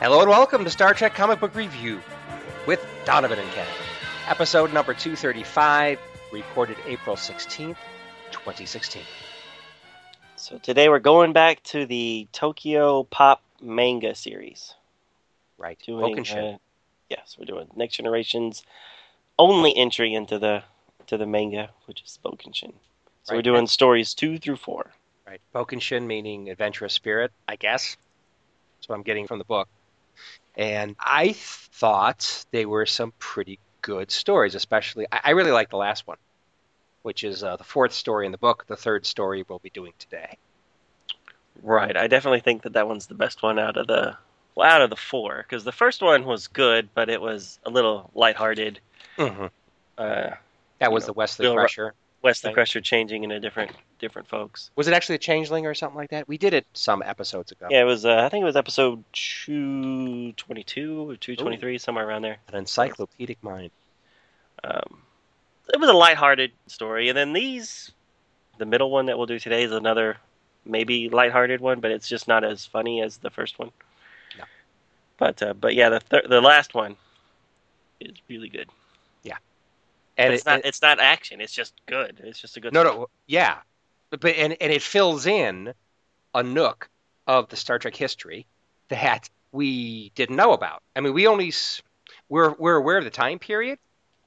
Hello and welcome to Star Trek Comic Book Review with Donovan and Ken. Episode number 235, recorded April 16th, 2016. So today we're going back to the Tokyo Pop manga series. Right. Doing, uh, yes, we're doing Next Generation's only entry into the to the manga, which is Bokenshin. So we're Right. doing stories two through four. Right. Bokenshin meaning adventurous spirit, I guess. That's what I'm getting from the book. And I thought they were some pretty good stories, especially. I, I really like the last one, which is uh, the fourth story in the book, the third story we'll be doing today. Right. I definitely think that that one's the best one out of the well, out of the four because the first one was good, but it was a little lighthearted. Mm-hmm. Uh, That was know, the Wesley Bill Ru- Wesley Right. Crusher changing into different different folks. Was it actually a changeling or something like that? We did it some episodes ago. Yeah, it was. Uh, I think it was episode two twenty two or two twenty three, somewhere around there. An encyclopedic mind. Um, it was a lighthearted story, and then these, the middle one that we'll do today is another maybe lighthearted one, but it's just not as funny as the first one. No. But uh, but yeah, the thir- the last one is really good. And it's it- not it- it's not action. It's just good. It's just a good. no, story. no, yeah, but, but and and it fills in a nook of the Star Trek history that we didn't know about. I mean, we only we're we're aware of the time period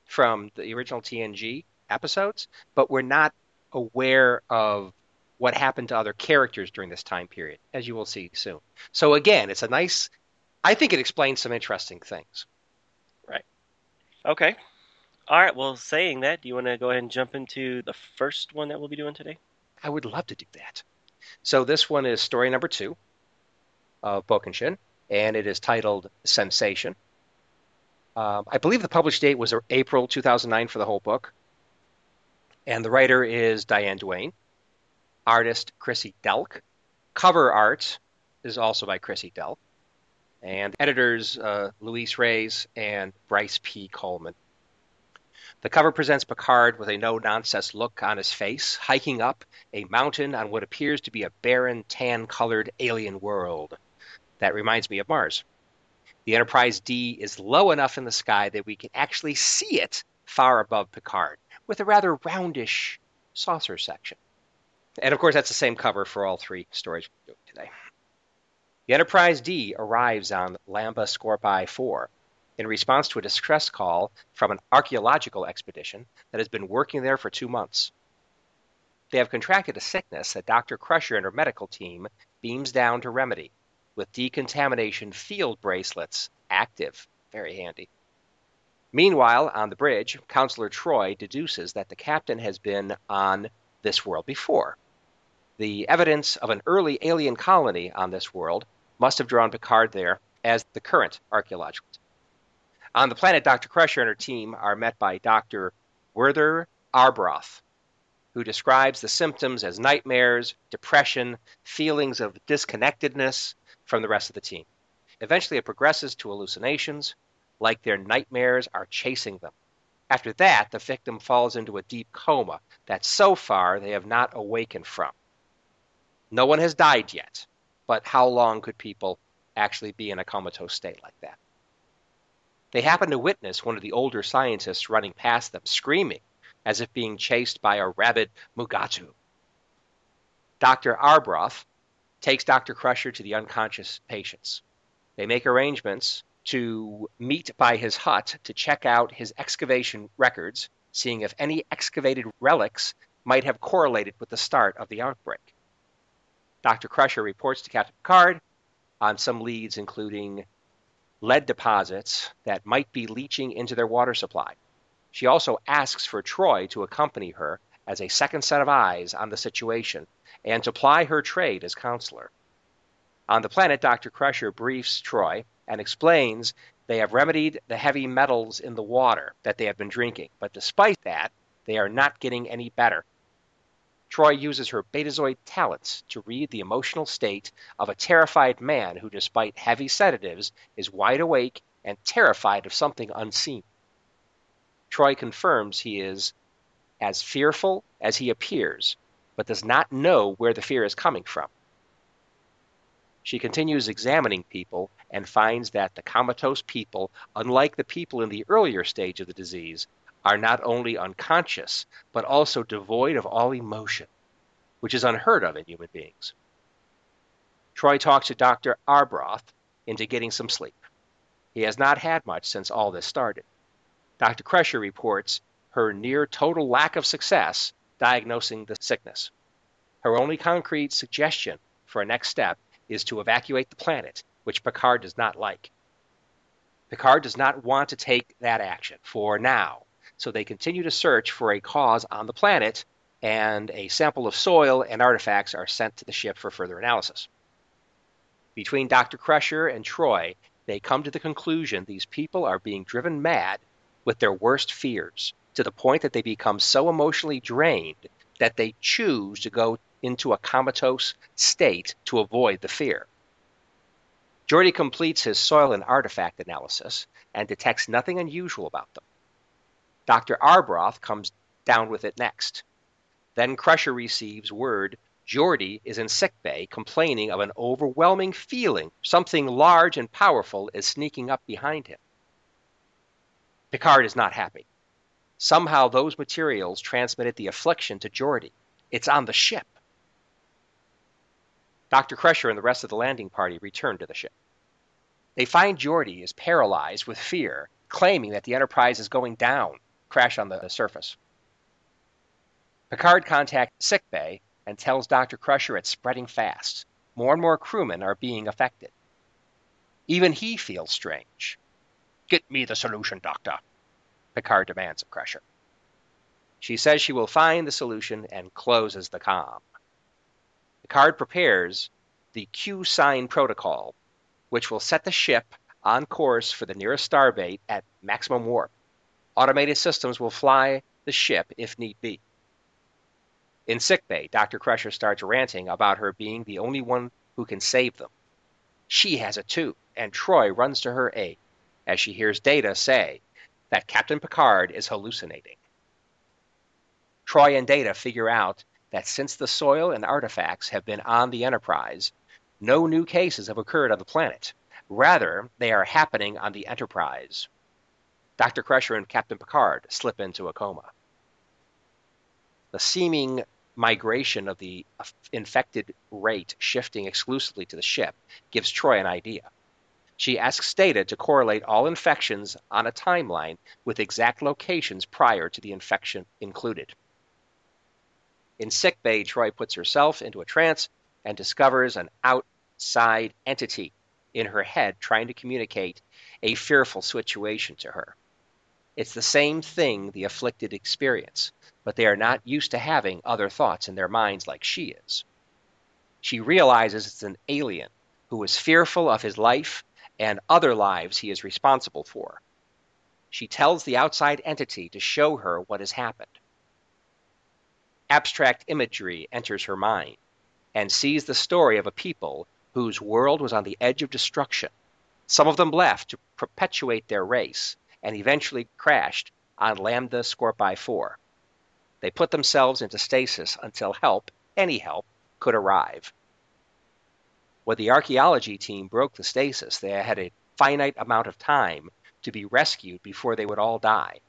from the original TNG episodes, but we're not aware of what happened to other characters during this time period, as you will see soon. So again, it's a nice. I think it explains some interesting things. Right. Okay. All right. Well, saying that, do you want to go ahead and jump into the first one that we'll be doing today? I would love to do that. So this one is story number two of Bokenshin, and it is titled Sensation. Um, I believe the published date was April 2009 for the whole book. And the writer is Diane Duane. Artist Chrissy Delk. Cover art is also by Chrissy Delk. And editors uh, Luis Reyes and Bryce P. Coleman. The cover presents Picard with a no nonsense look on his face, hiking up a mountain on what appears to be a barren, tan colored alien world. That reminds me of Mars. The Enterprise D is low enough in the sky that we can actually see it far above Picard, with a rather roundish saucer section. And of course, that's the same cover for all three stories we're doing today. The Enterprise D arrives on Lambda Scorpii 4 in response to a distress call from an archaeological expedition that has been working there for two months. They have contracted a sickness that Dr. Crusher and her medical team beams down to remedy with decontamination field bracelets active. Very handy. Meanwhile, on the bridge, Counselor Troi deduces that the captain has been on this world before. The evidence of an early alien colony on this world must have drawn Picard there as the current archaeological. On the planet, Dr. Crusher and her team are met by Dr. Werther Arbroth, who describes the symptoms as nightmares, depression, feelings of disconnectedness from the rest of the team. Eventually, it progresses to hallucinations, like their nightmares are chasing them. After that, the victim falls into a deep coma that so far they have not awakened from. No one has died yet, but how long could people actually be in a comatose state like that? They happen to witness one of the older scientists running past them, screaming as if being chased by a rabid Mugato. Dr. Arbroth takes Dr. Crusher to the unconscious patients. They make arrangements to meet by his hut to check out his excavation records, seeing if any excavated relics might have correlated with the start of the outbreak. Dr. Crusher reports to Captain Picard on some leads, including lead deposits that might be leaching into their water supply. She also asks for Troi to accompany her as a second set of eyes on the situation and to ply her trade as counselor. On the planet, Dr. Crusher briefs Troi and explains they have remedied the heavy metals in the water that they have been drinking, but despite that, they are not getting any better. Troi uses her betazoid talents to read the emotional state of a terrified man who, despite heavy sedatives, is wide awake and terrified of something unseen. Troi confirms he is as fearful as he appears, but does not know where the fear is coming from. She continues examining people and finds that the comatose people, unlike the people in the earlier stage of the disease, are not only unconscious, but also devoid of all emotion, which is unheard of in human beings. Troi talks to Dr. Arbroath into getting some sleep. He has not had much since all this started. Dr. Crusher reports her near total lack of success diagnosing the sickness. Her only concrete suggestion for a next step is to evacuate the planet, which Picard does not like. Picard does not want to take that action for now, so they continue to search for a cause on the planet, and a sample of soil and artifacts are sent to the ship for further analysis. Between Dr. Crusher and Troi, they come to the conclusion these people are being driven mad with their worst fears, to the point that they become so emotionally drained that they choose to go into a comatose state to avoid the fear. Geordi completes his soil and artifact analysis and detects nothing unusual about them. Dr. Arbroath comes down with it next. Then Crusher receives word Geordi is in sickbay complaining of an overwhelming feeling something large and powerful is sneaking up behind him. Picard is not happy. Somehow those materials transmitted the affliction to Geordi. It's on the ship. Dr. Crusher and the rest of the landing party return to the ship. They find Geordi is paralyzed with fear, claiming that the Enterprise is going down, crash on the surface. Picard contacts sickbay and tells Dr. Crusher it's spreading fast. More and more crewmen are being affected. Even he feels strange. Get me the solution, Doctor, Picard demands of Crusher. She says she will find the solution and closes the com. Picard prepares the Q sign protocol, which will set the ship on course for the nearest starbase at maximum warp. Automated systems will fly the ship if need be. In sickbay, Dr. Crusher starts ranting about her being the only one who can save them. She has it too, and Troi runs to her aid as she hears Data say that Captain Picard is hallucinating. Troi and Data figure out that since the soil and artifacts have been on the Enterprise, no new cases have occurred on the planet. Rather, they are happening on the Enterprise. Dr. Crusher and Captain Picard slip into a coma. The seeming migration of the infected rate shifting exclusively to the ship gives Troi an idea. She asks Data to correlate all infections on a timeline with exact locations prior to the infection included. In sickbay, Troi puts herself into a trance and discovers an outside entity in her head trying to communicate a fearful situation to her. It's the same thing the afflicted experience, but they are not used to having other thoughts in their minds like she is. She realizes it's an alien who is fearful of his life and other lives he is responsible for. She tells the outside entity to show her what has happened abstract imagery enters her mind and sees the story of a people whose world was on the edge of destruction. Some of them left to perpetuate their race and eventually crashed on Lambda Scorpii 4. They put themselves into stasis until help, any help, could arrive. When the archaeology team broke the stasis, they had a finite amount of time to be rescued before they would all die.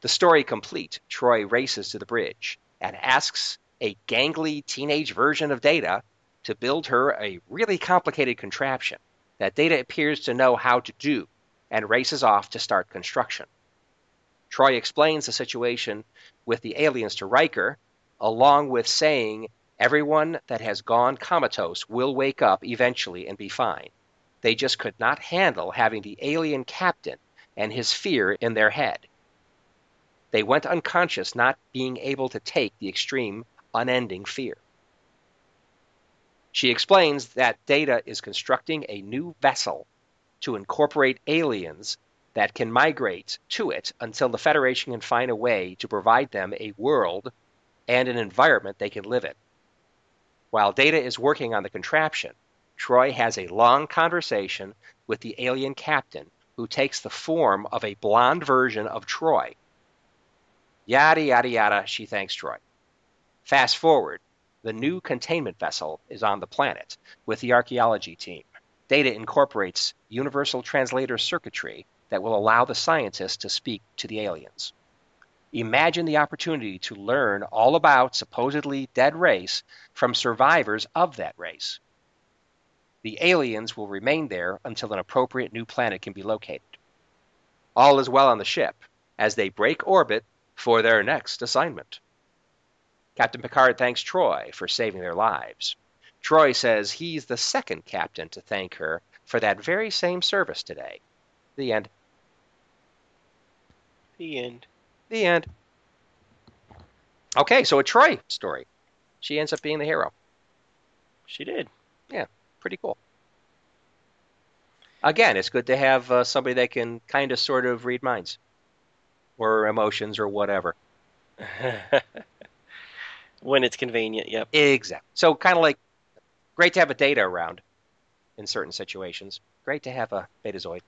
The story complete, Troi races to the bridge and asks a gangly teenage version of Data to build her a really complicated contraption that Data appears to know how to do and races off to start construction. Troi explains the situation with the aliens to Riker, along with saying everyone that has gone comatose will wake up eventually and be fine. They just could not handle having the alien captain and his fear in their head. They went unconscious, not being able to take the extreme, unending fear. She explains that Data is constructing a new vessel to incorporate aliens that can migrate to it until the Federation can find a way to provide them a world and an environment they can live in. While Data is working on the contraption, Troi has a long conversation with the alien captain who takes the form of a blonde version of Troi. Yada, yada, yada, she thanks Troy. Fast forward, the new containment vessel is on the planet with the archaeology team. Data incorporates universal translator circuitry that will allow the scientists to speak to the aliens. Imagine the opportunity to learn all about supposedly dead race from survivors of that race. The aliens will remain there until an appropriate new planet can be located. All is well on the ship as they break orbit for their next assignment. Captain Picard thanks Troi for saving their lives. Troi says he's the second captain to thank her for that very same service today. The end. The end. The end. Okay, so a Troi story. She ends up being the hero. She did. Yeah, pretty cool. Again, it's good to have uh, somebody that can kind of sort of read minds or emotions or whatever. when it's convenient, yep. Exactly. So kind of like great to have a data around in certain situations. Great to have a Betazoid.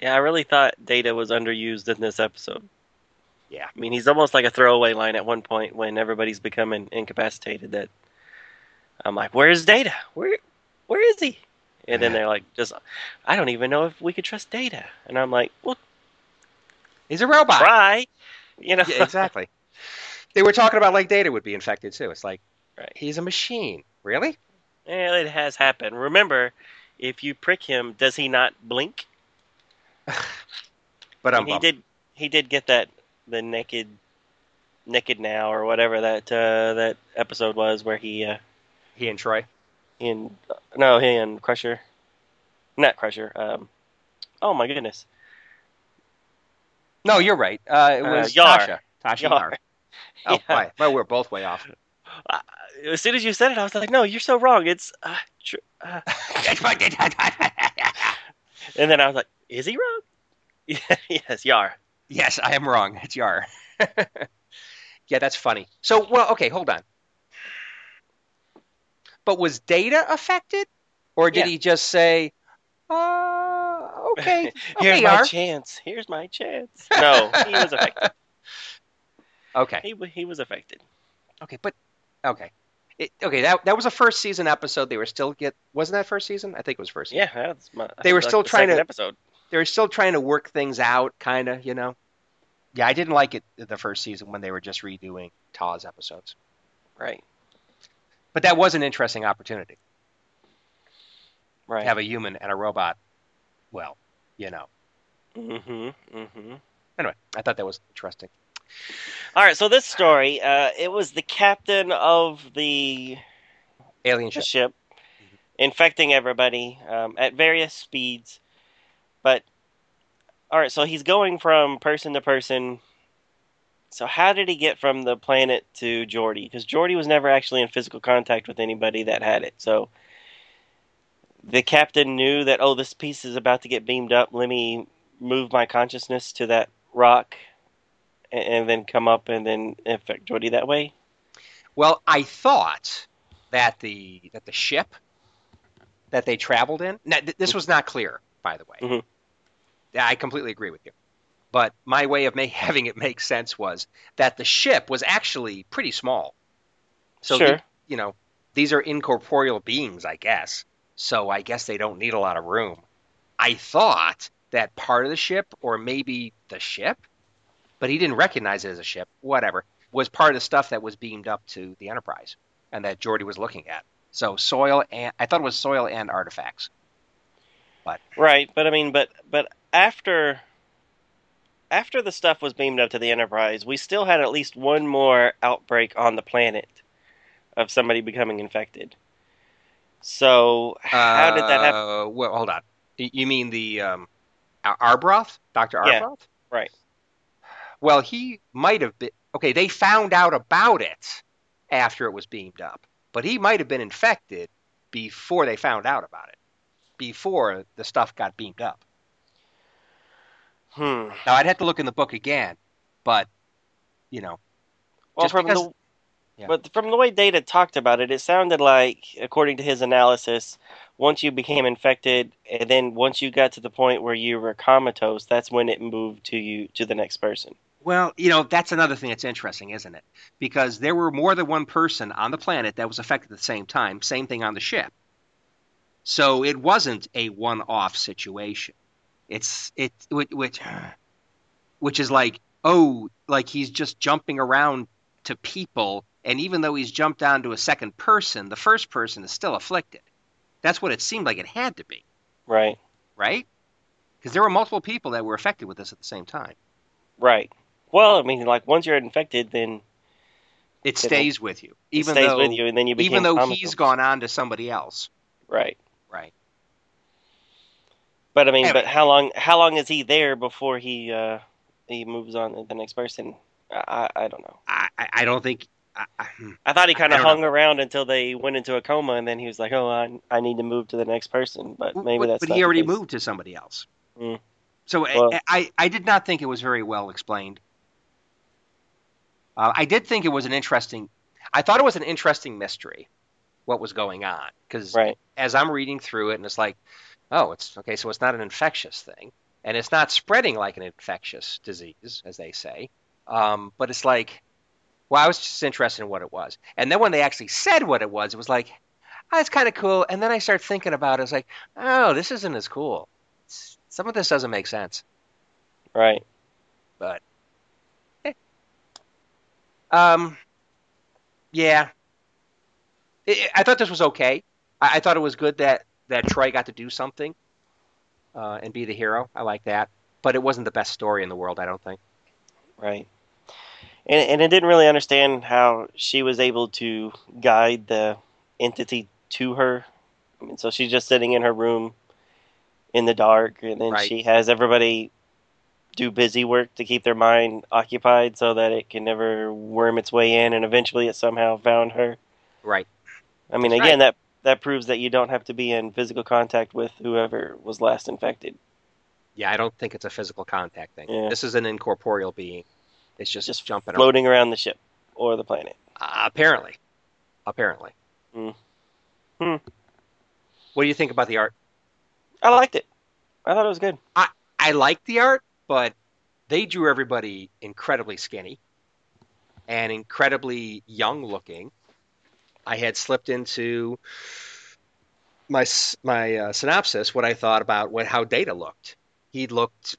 Yeah, I really thought Data was underused in this episode. Yeah. I mean, he's almost like a throwaway line at one point when everybody's becoming incapacitated. That I'm like, "Where's Data? Where, where is he?" And then they're like, "Just, I don't even know if we could trust Data." And I'm like, "Well, He's a robot. try." You know, Yeah, exactly. they were talking about like data would be infected too. It's like Right. he's a machine. Really? Yeah, it has happened. Remember, if you prick him, does he not blink? But I'm he did. He did get that the naked, naked now or whatever that uh, that episode was where he uh, he and Troi. he and no he and Crusher, not Crusher. Um, oh my goodness, No, you're right. Uh, it Uh, was Yar. Tasha. Tasha Yar. Yar. Oh, Yeah. boy. Well, we're both way off. As soon as you said it, I was like, no, you're so wrong. It's uh, tr- uh. and then I was like, is he wrong? yes, Yar. yes, I am wrong. It's Yar. yeah, that's funny. So, well, okay, hold on. But was Data affected, or did Yeah. he just say, uh, "Okay, Here's okay, my Yar"? chance. Here's my chance. No, he was affected. Okay, He he was affected. okay, but okay, it, okay. That that was a first season episode. They were still get wasn't that first season? I think it was first. Season. Yeah, that's my, They were still trying to- episode. they were still trying to work things out, kind of, you know. Yeah, I didn't like it the first season when they were just redoing TOS episodes, Right, but that was an interesting opportunity right. to have a human and a robot. Well, you know. Mm-hmm. Mm-hmm. Anyway, I thought that was interesting. All right, so this story, uh, it was the captain of the Alien ship. ship infecting everybody um, at various speeds. But all right, so he's going from person to person. So how did he get from the planet to Geordi? Because Geordi was never actually in physical contact with anybody that had it. So the captain knew that oh, this piece is about to get beamed up. Let me move my consciousness to that rock, and, and then come up and then infect Geordi that way. Well, I thought that the that the ship that they traveled in. Now, th- this was not clear, by the way. Mhm. I completely agree with you. But my way of make, having it make sense was that the ship was actually pretty small. So Sure. the- you know, these are incorporeal beings, I guess. So I guess they don't need a lot of room. I thought that part of the ship, or maybe the ship, but he didn't recognize it as a ship. Whatever was part of the stuff that was beamed up to the Enterprise, and that Geordi was looking at. So soil and I thought it was soil and artifacts. But Right, but I mean, but but after after the stuff was beamed up to the Enterprise, we still had at least one more outbreak on the planet of somebody becoming infected. So how did that happen? Uh, well, hold on. You mean the um, Doctor Yeah, right. Well, he might have been. Okay, they found out about it after it was beamed up, but he might have been infected before they found out about it, before the stuff got beamed up. Hmm. Now I'd have to look in the book again, but you know, Well, from because- the yeah. but from the way Data talked about it, it sounded like, according to his analysis, once you became infected, and then once you got to the point where you were comatose, that's when it moved to you to the next person. Well, you know, that's another thing that's interesting, isn't it? Because there were more than one person on the planet that was affected at the same time. Same thing on the ship. So it wasn't a one-off situation. It's it which which, which is like oh, like he's just jumping around to people, and even though he's jumped down to a second person, the first person is still afflicted. That's what it seemed like it had to be, Right. right? Because there were multiple people that were affected with this at the same time. Right. Well, I mean, like once you're infected, then It stays with you, it even stays though with you, and then you even though comatose. he's gone on to somebody else. Right. Right. But I mean, Yeah, but how long? How long is he there before he uh, he moves on to the next person? I I don't know. I I don't think. I, I, hmm. Thought he kind of hung around until they went into a coma, and then he was like, "Oh, I, I need to move to the next person." But maybe but, that's but he already moved to somebody else. Mm. So Well- I, I I did not think it was very well explained. Uh, I did think it was an interesting. I thought it was an interesting mystery, what was going on, because Right. as I'm reading through it, and it's like, oh, it's okay, so it's not an infectious thing, and it's not spreading like an infectious disease, as they say. Um, but it's like, well, I was just interested in what it was, and then when they actually said what it was, it was like, oh, it's kind of cool. And then I started thinking about it. It's like, oh, this isn't as cool. It's- some of this doesn't make sense. Right. But. Um, yeah, I- I thought this was okay. I, I thought it was good that that Troi got to do something uh, and be the hero. I like that, but it wasn't the best story in the world. I don't think. Right. And and I didn't really understand how she was able to guide the entity to her. I mean, so she's just sitting in her room in the dark, and then Right. she has everybody do busy work to keep their mind occupied so that it can never worm its way in, and eventually it somehow found her. Right. I mean, That's again, that that proves that you don't have to be in physical contact with whoever was last infected. Yeah, I don't think it's a physical contact thing. Yeah. This is an incorporeal being. It's just, Just jumping around. Floating around the ship or the planet. Uh, apparently, apparently. Mm. Hmm. What do you think about the art? I liked it. I thought it was good. I I like the art, but they drew everybody incredibly skinny and incredibly young looking. I had slipped into my my uh, synopsis what I thought about what how Data looked. He looked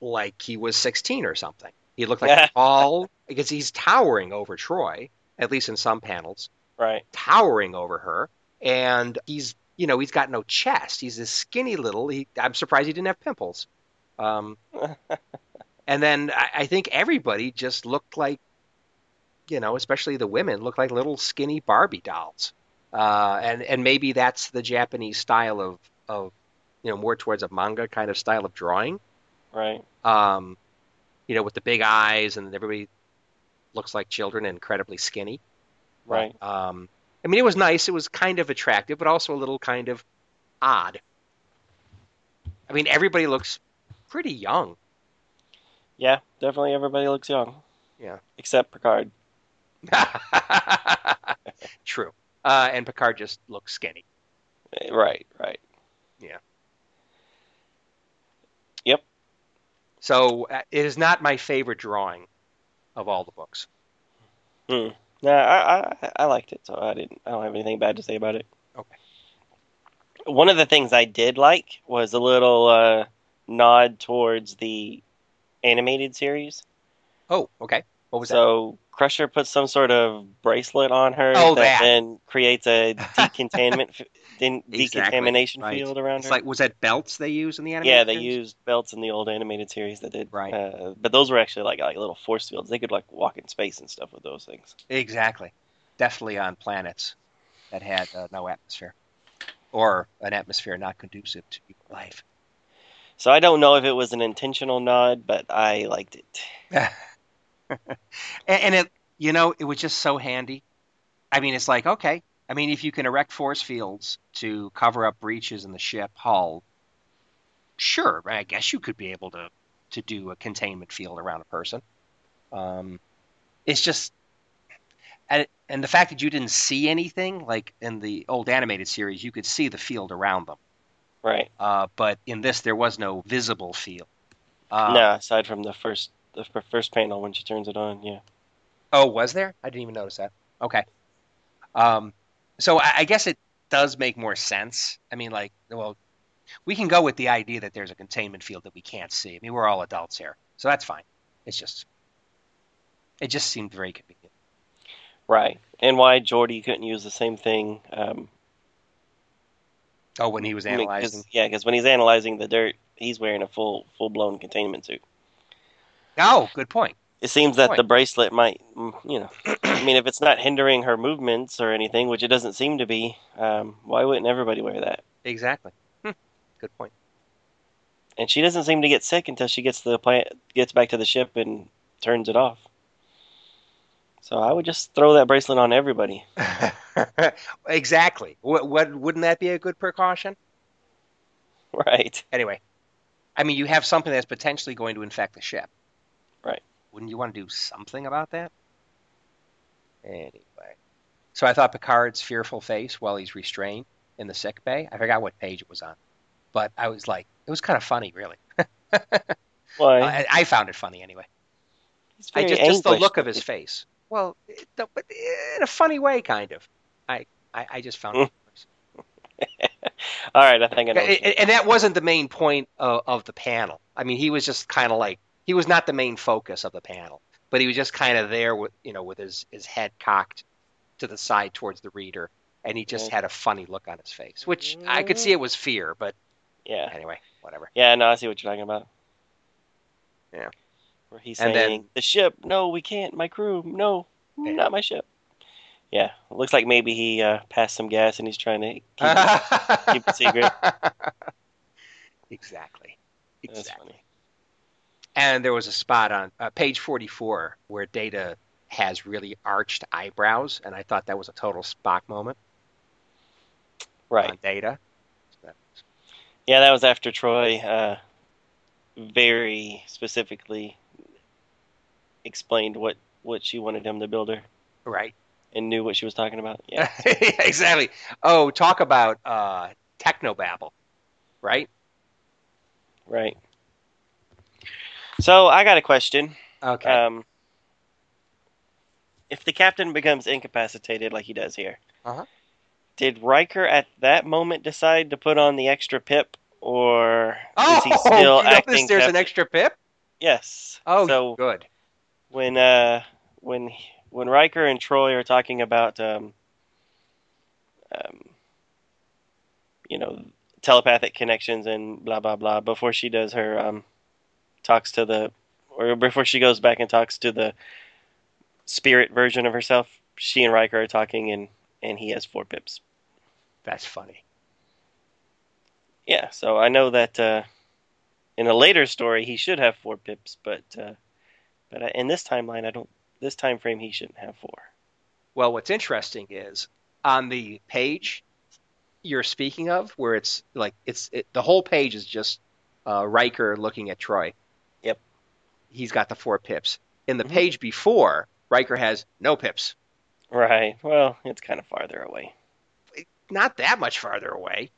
like he was 16 or something. He looked like tall because he's towering over Troi, at least in some panels, Right. towering over her, and he's you know he's got no chest. He's this skinny little. He, I'm surprised he didn't have pimples. Um, and then I, I think everybody just looked like, you know, especially the women looked like little skinny Barbie dolls. Uh, and and maybe that's the Japanese style of of you know more towards a manga kind of style of drawing. Right. Um, you know, with the big eyes and everybody looks like children and incredibly skinny. Right. Um, I mean, it was nice. It was kind of attractive, but also a little kind of odd. I mean, everybody looks pretty young. Yeah, definitely everybody looks young. Yeah. Except Picard. True. Uh, and Picard just looks skinny. Right, Right, Yeah. Yep. So uh, it is not my favorite drawing of all the books. Hmm. No, I, I I liked it, so I didn't. I don't have anything bad to say about it. Okay. One of the things I did like was a little uh, nod towards the animated series. Oh, okay. What was that? so Crusher puts some sort of bracelet on her Oh, that, that. then creates a decontainment f- de- Exactly, decontamination right. field around It's her. like was that belts they use in the animated yeah, they used belts in the old animated series that did. Right. Uh, but those were actually like like little force fields. They could like walk in space and stuff with those things. exactly. Definitely on planets that had uh, no atmosphere or an atmosphere not conducive to life. So I don't know if it was an intentional nod, but I liked it. and, it, you know, it was just so handy. I mean, it's like, okay, I mean, if you can erect force fields to cover up breaches in the ship hull, sure, I guess you could be able to to do a containment field around a person. Um, it's just, and, and the fact that you didn't see anything, like in the old animated series, you could see the field around them. Right. Uh, but in this, there was no visible field. Uh, no, aside from the first the first panel when she turns it on, yeah. Oh, was there? I didn't even notice that. Okay. Um, so I, I guess it does make more sense. I mean, like, well, we can go with the idea that there's a containment field that we can't see. I mean, we're all adults here, so that's fine. It's just, it just seemed very convenient. Right. And why Geordi couldn't use the same thing? Um, Oh, when he was I mean, analyzing. yeah, because when he's analyzing the dirt, he's wearing a full full blown containment suit. Oh, good point. It seems that Point. the bracelet might, mm, you know, I mean, if it's not hindering her movements or anything, which it doesn't seem to be, um, why wouldn't everybody wear that? Exactly. Hmm. Good point. And she doesn't seem to get sick until she gets to the plant, gets back to the ship and turns it off. So I would just throw that bracelet on everybody. exactly. What, what wouldn't that be a good precaution? Right. Anyway, I mean, you have something that's potentially going to infect the ship. Right. Wouldn't you want to do something about that? Anyway, so I thought Picard's fearful face while he's restrained in the sick bay. I forgot what page it was on, but I was like, it was kind of funny, really. Why? I, I found it funny anyway. He's I very just just the look of his face. Well, but in a funny way, kind of. I I, I just found it. Hmm. All right, I think I know. And, and that wasn't the main point of, of the panel. I mean, he was just kind of like he was not the main focus of the panel, but he was just kind of there with you know with his his head cocked to the side towards the reader, and he just Okay. had a funny look on his face, which I could see hmm. it was fear, but yeah. anyway, whatever. Yeah, no, I see what you're talking about. Yeah. Where he's And saying, then- the ship, no, we can't, my crew, no, Yeah. not my ship. Yeah, looks like maybe he uh, passed some gas and he's trying to keep Keep it secret. exactly. Exactly. And there was a spot on uh, page 44 where Data has really arched eyebrows, and I thought that was a total Spock moment Right. on Data. Yeah, that was after Troi uh, very specifically explained what, what she wanted him to build her Right. and knew what she was talking about. Yeah. exactly. Oh, talk about uh, technobabble, right? right. So I got a question. Okay. Um, if the captain becomes incapacitated like he does here, Uh-huh. did Riker at that moment decide to put on the extra pip, or oh, is he still you acting? there's an extra pip? yes. Oh, so good. When uh when when Riker and Troi are talking about um, um you know telepathic connections and blah blah blah before she does her um talks to the or before she goes back and talks to the spirit version of herself she and Riker are talking and and he has four pips That's funny. yeah so I know that uh in a later story he should have four pips but uh but uh, in this timeline I don't this time frame he shouldn't have four Well, what's interesting is on the page you're speaking of, where it's like it's it, the whole page is just uh, Riker looking at Troi. Yep. He's got the four pips. In the Mhm. page before, Riker has no pips. Right. Well, it's kind of farther away. Not that much farther away.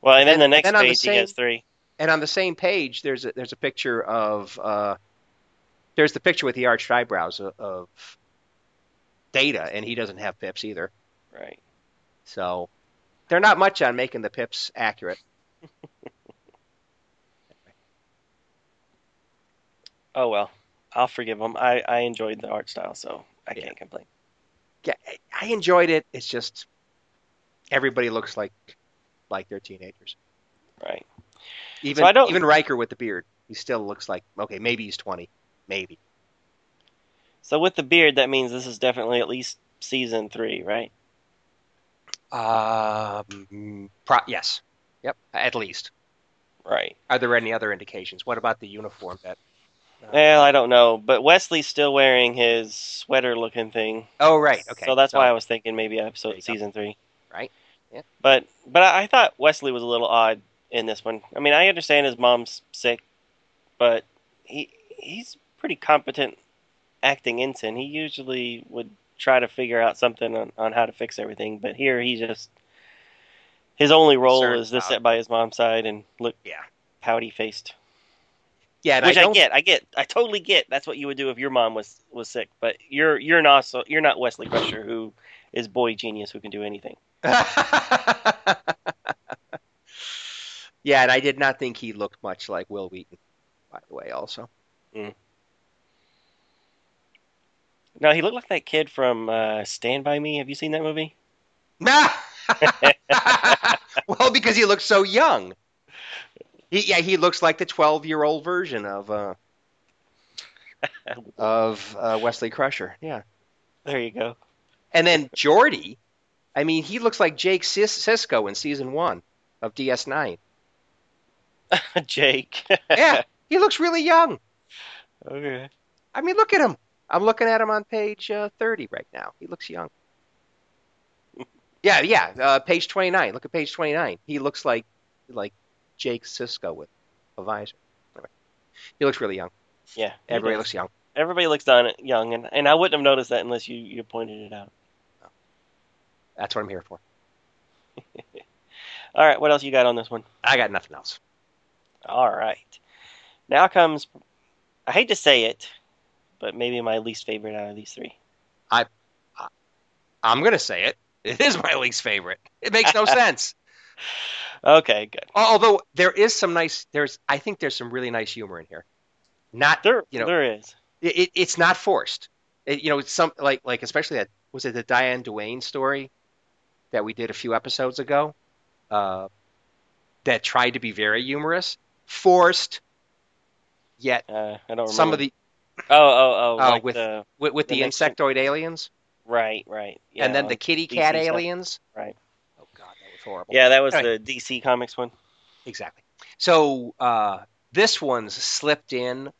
Well, and then then- the next then on the page he has three. And on the same page, there's a, there's a picture of uh, there's the picture with the arched eyebrows of, of Data, and he doesn't have pips either. Right. So they're not much on making the pips accurate. Oh well, I'll forgive him. I I enjoyed the art style, so I Yeah. can't complain. Yeah, I enjoyed it. It's just everybody looks like like they're teenagers. Right. Even don't- even Riker with the beard, he still looks like okay, maybe he's twenty, maybe. So with the beard, that means this is definitely at least season three, right? Um, pro- yes, yep, at least. Right. Are there any other indications? What about the uniform? That Well, I don't know, but Wesley's still wearing his sweater-looking thing. oh right, okay. So that's why I was thinking maybe episode you go. season three. Right. Yeah. But but I I thought Wesley was a little odd in this one. I mean, I understand his mom's sick, but he he's pretty competent acting ensign. He usually would try to figure out something on, on how to fix everything, but here he just his only role Concerned is to about- sit by his mom's side and look Yeah. pouty faced. Yeah, and Which I, I, get, I get, I totally get. That's what you would do if your mom was was sick. But you're you're not so you're not Wesley Crusher, who is boy genius who can do anything. yeah, and I did not think he looked much like Wil Wheaton, by the way, also. Mm. No, he looked like that kid from uh, Stand by Me. Have you seen that movie? Nah. well, because he looks so young. He, yeah, he looks like the 12 year old version of uh, of uh, Wesley Crusher. Yeah. There you go. And then Geordi, I mean, he looks like Jake Sis- Sisko in season one of DS9. Jake. Yeah, he looks really young. okay. I mean, look at him. I'm looking at him on page uh, 30 right now. He looks young. Yeah, yeah. Uh, page 29. Look at page 29. He looks like like Jake Sisko with a visor. Anyway, he looks really young. Yeah. Everybody does. looks young. Everybody looks done young, and, and I wouldn't have noticed that unless you, you pointed it out. That's what I'm here for. All right, what else you got on this one? I got nothing else. All right. Now comes, I hate to say it, but maybe my least favorite out of these three. I, I'm going to say it. It is my least favorite. It makes no sense. Okay, good. Although there is some nice, there's, I think there's some really nice humor in here. Not, There, you know, there is. it, it, it's not forced. It, you know, it's some like like especially that was it the Diane Duane story that we did a few episodes ago, uh, that tried to be very humorous, forced, yet Uh, I don't remember. some of the Oh, oh, oh, Oh, like with- the with, with The the, insectoid aliens, right, right. Yeah, and then the like kitty DC cat stuff. aliens. Right. Oh God, that was horrible. Yeah, that was Anyway. the DC Comics one. Exactly. So uh, this one's slipped in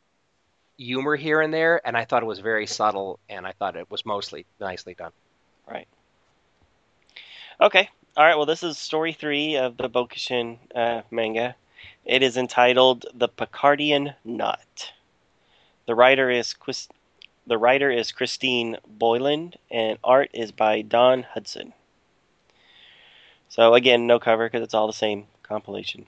humor here and there, and I thought it was very subtle, and I thought it was mostly nicely done. Right. Okay. All right. Well, this is story three of the Bokenshin uh, manga. It is entitled "The Picardian Knot." The writer is the writer is Christine Boylan, and art is by Don Hudson. So again, no cover because it's all the same compilation.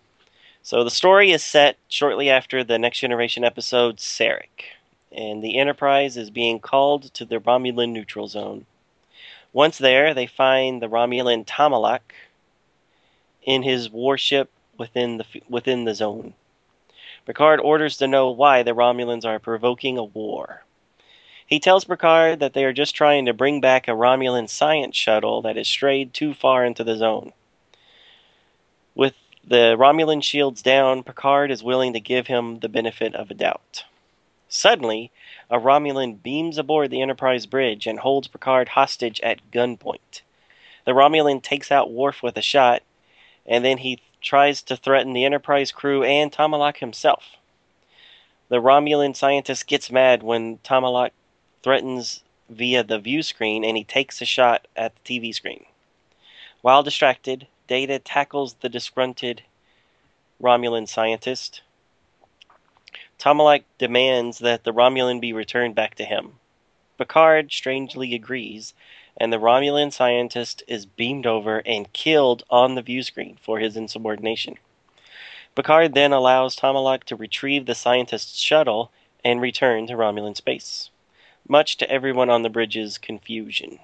So the story is set shortly after the Next Generation episode Sarek, and the Enterprise is being called to the Romulan neutral zone. Once there, they find the Romulan Tomalak in his warship within the within the zone. Picard orders to know why the Romulans are provoking a war. He tells Picard that they are just trying to bring back a Romulan science shuttle that has strayed too far into the zone. With the Romulan shields down, Picard is willing to give him the benefit of a doubt. Suddenly, a Romulan beams aboard the Enterprise bridge and holds Picard hostage at gunpoint. The Romulan takes out Worf with a shot, and then he tries to threaten the Enterprise crew and Tomalak himself. The Romulan scientist gets mad when Tomalak threatens via the view screen and he takes a shot at the TV screen. While distracted, Data tackles the disgruntled Romulan scientist. Tomalak demands that the Romulan be returned back to him. Picard strangely agrees, and the Romulan scientist is beamed over and killed on the view screen for his insubordination. Picard then allows Tomalak to retrieve the scientist's shuttle and return to Romulan space, much to everyone on the bridge's confusion.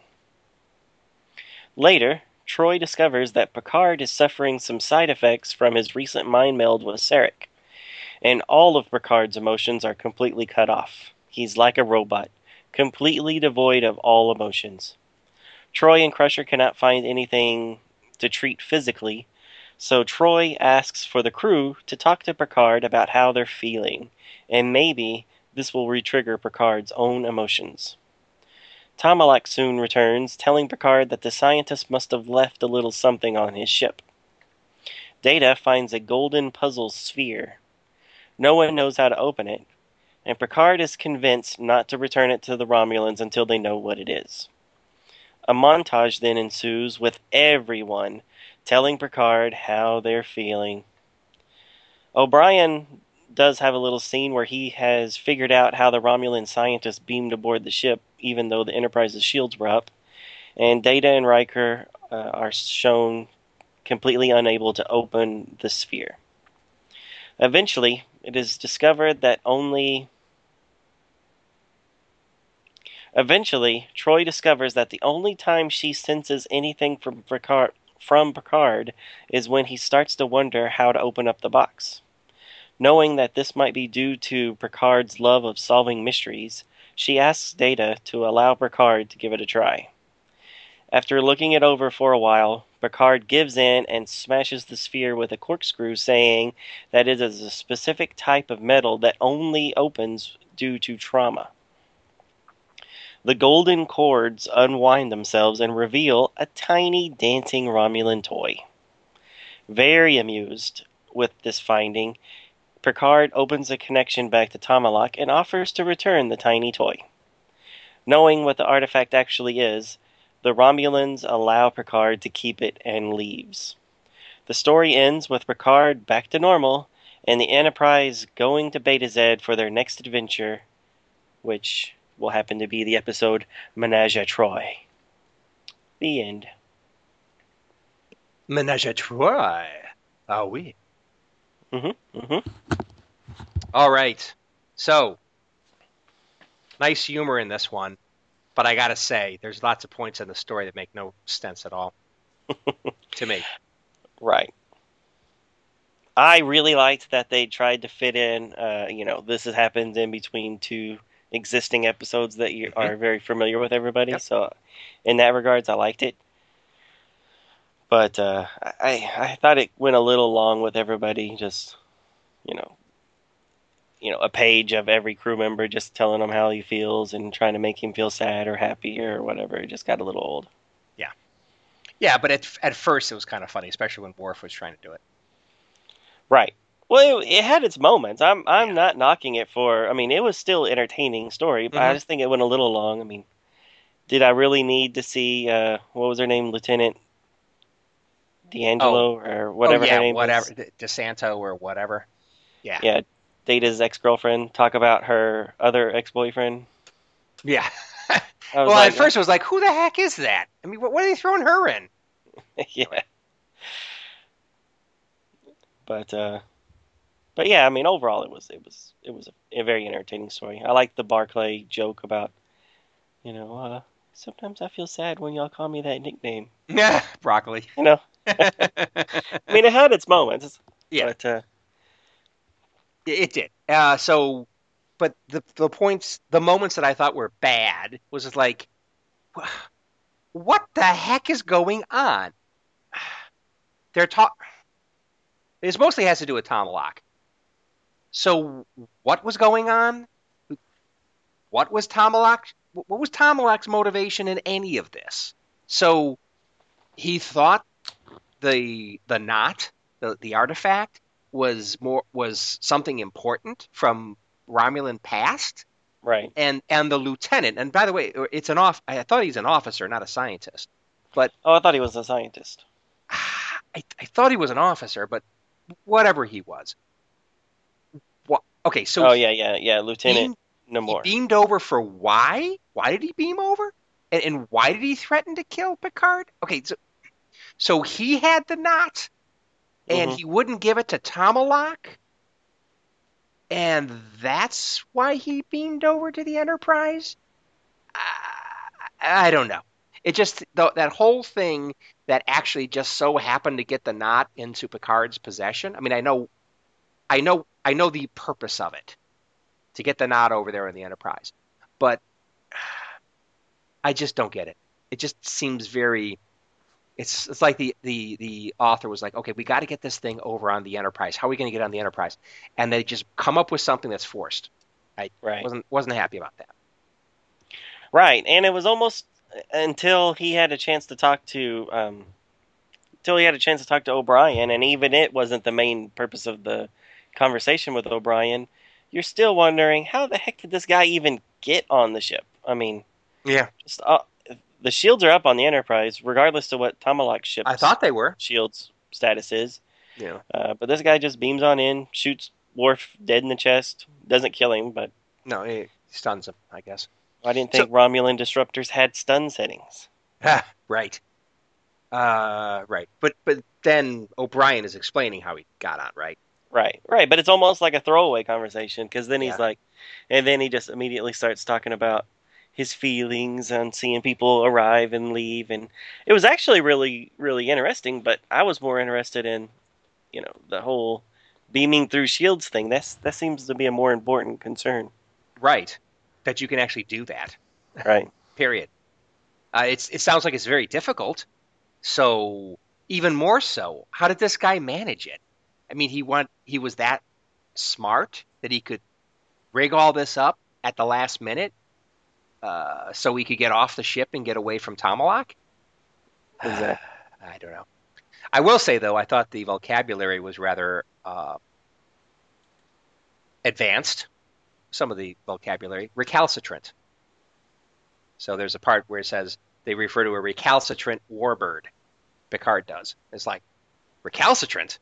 Later, Troi discovers that Picard is suffering some side effects from his recent mind meld with Sarek, and all of Picard's emotions are completely cut off. He's like a robot, completely devoid of all emotions. Troi and Crusher cannot find anything to treat physically, so Troi asks for the crew to talk to Picard about how they're feeling, and maybe this will retrigger Picard's own emotions. Tomalak soon returns, telling Picard that the scientist must have left a little something on his ship. Data finds a golden puzzle sphere. No one knows how to open it, and Picard is convinced not to return it to the Romulans until they know what it is. A montage then ensues with everyone telling Picard how they're feeling. O'Brien does have a little scene where he has figured out how the Romulan scientists beamed aboard the ship, even though the Enterprise's shields were up. And Data and Riker uh, are shown completely unable to open the sphere. Eventually, it is discovered that only. Eventually, Troi discovers that the only time she senses anything from Picard, from Picard is when he starts to wonder how to open up the box. Knowing that this might be due to Picard's love of solving mysteries, she asks Data to allow Picard to give it a try. After looking it over for a while, Picard gives in and smashes the sphere with a corkscrew, saying that it is a specific type of metal that only opens due to trauma. The golden cords unwind themselves and reveal a tiny dancing Romulan toy. Very amused with this finding, Picard opens a connection back to Tomalak and offers to return the tiny toy. Knowing what the artifact actually is, the Romulans allow Picard to keep it and leaves. The story ends with Picard back to normal and the Enterprise going to Betazed for their next adventure, which will happen to be the episode Menage a Troi. The end. Menage a Troi. Ah, oui. Mm-hmm. Mm-hmm. All right. So, nice humor in this one, but I gotta say, there's lots of points in the story that make no sense at all to me. Right. I really liked that they tried to fit in. Uh, you know, this has happened in between two existing episodes that you are very familiar with everybody. Yep. So, in that regards, I liked it. But uh, I I thought it went a little long with everybody. Just you know, you know, a page of every crew member just telling him how he feels and trying to make him feel sad or happy or whatever. It just got a little old. Yeah, yeah, but at, at first it was kind of funny, especially when Worf was trying to do it. Right. Well, it, it had its moments. I'm I'm Yeah. not knocking it for. I mean, it was still entertaining story, but I Mhm. just think it went a little long. I mean, did I really need to see uh, what was her name, Lieutenant D'Angelo or whatever oh, yeah, her name whatever, is? DeSanto or whatever. Yeah. Yeah, Data's ex girlfriend talk about her other ex boyfriend. Yeah. I well, like, at first it was like, who the heck is that? I mean, what, what are they throwing her in? yeah. But uh, but yeah, I mean, overall, it was it was it was a, a very entertaining story. I like the Barclay joke about, you know, uh, sometimes I feel sad when y'all call me that nickname. Yeah, broccoli. You know, I mean, it had its moments. Yeah. But uh, It did. Uh, so, but the the points, the moments that I thought were bad was just like, what the heck is going on? They're talk. This mostly has to do with Tomalak. So, what was going on? What was Tomalak? What was Tomalak's motivation in any of this? So, he thought the the knot, the the artifact, was more was something important from Romulan past, right, and and the lieutenant. And by the way, it's an off. I thought he's an officer, not a scientist. But oh, I thought he was a scientist. I, I thought he was an officer, but whatever he was. Okay, so oh yeah, yeah, yeah, Lieutenant he Namor. beamed over for why? Why did he beam over? And, and why did he threaten to kill Picard? Okay, so so he had the knot, and Mhm. he wouldn't give it to Tomalak, and that's why he beamed over to the Enterprise. I, I don't know. It just th- that whole thing that actually just so happened to get the knot into Picard's possession. I mean, I know, I know, I know the purpose of it to get the knot over there in the Enterprise, but I just don't get it. It just seems very. It's it's like the the the author was like, okay, we got to get this thing over on the Enterprise. How are we going to get on the Enterprise? And they just come up with something that's forced. right, wasn't wasn't happy about that. right, and it was almost until he had a chance to talk to um, until he had a chance to talk to O'Brien, and even it wasn't the main purpose of the conversation with O'Brien. You're still wondering how the heck did this guy even get on the ship? I mean, Yeah. just uh, the shields are up on the Enterprise, regardless of what Tomalak ship. I thought they were. shields status is. Yeah. Uh, but this guy just beams on in, shoots Worf dead in the chest. Doesn't kill him, but No, he stuns him, I guess. I didn't think Romulan disruptors had stun settings. Ha, right. Uh, right. But but then O'Brien is explaining how he got on, right? Right, right. But it's almost like a throwaway conversation because then he's Yeah. like, and then he just immediately starts talking about his feelings on seeing people arrive and leave, and it was actually really, really interesting. But I was more interested in, you know, the whole beaming through shields thing. That's that seems to be a more important concern. Right. That you can actually do that. Right. Period. Uh, it's it sounds like it's very difficult. So even more so, how did this guy manage it? I mean, he want he was that smart that he could rig all this up at the last minute, uh, so he could get off the ship and get away from Tomalak. Exactly. I don't know. I will say though, I thought the vocabulary was rather uh, advanced. Some of the vocabulary recalcitrant. So there's a part where it says they refer to a recalcitrant warbird. Picard does. It's like recalcitrant.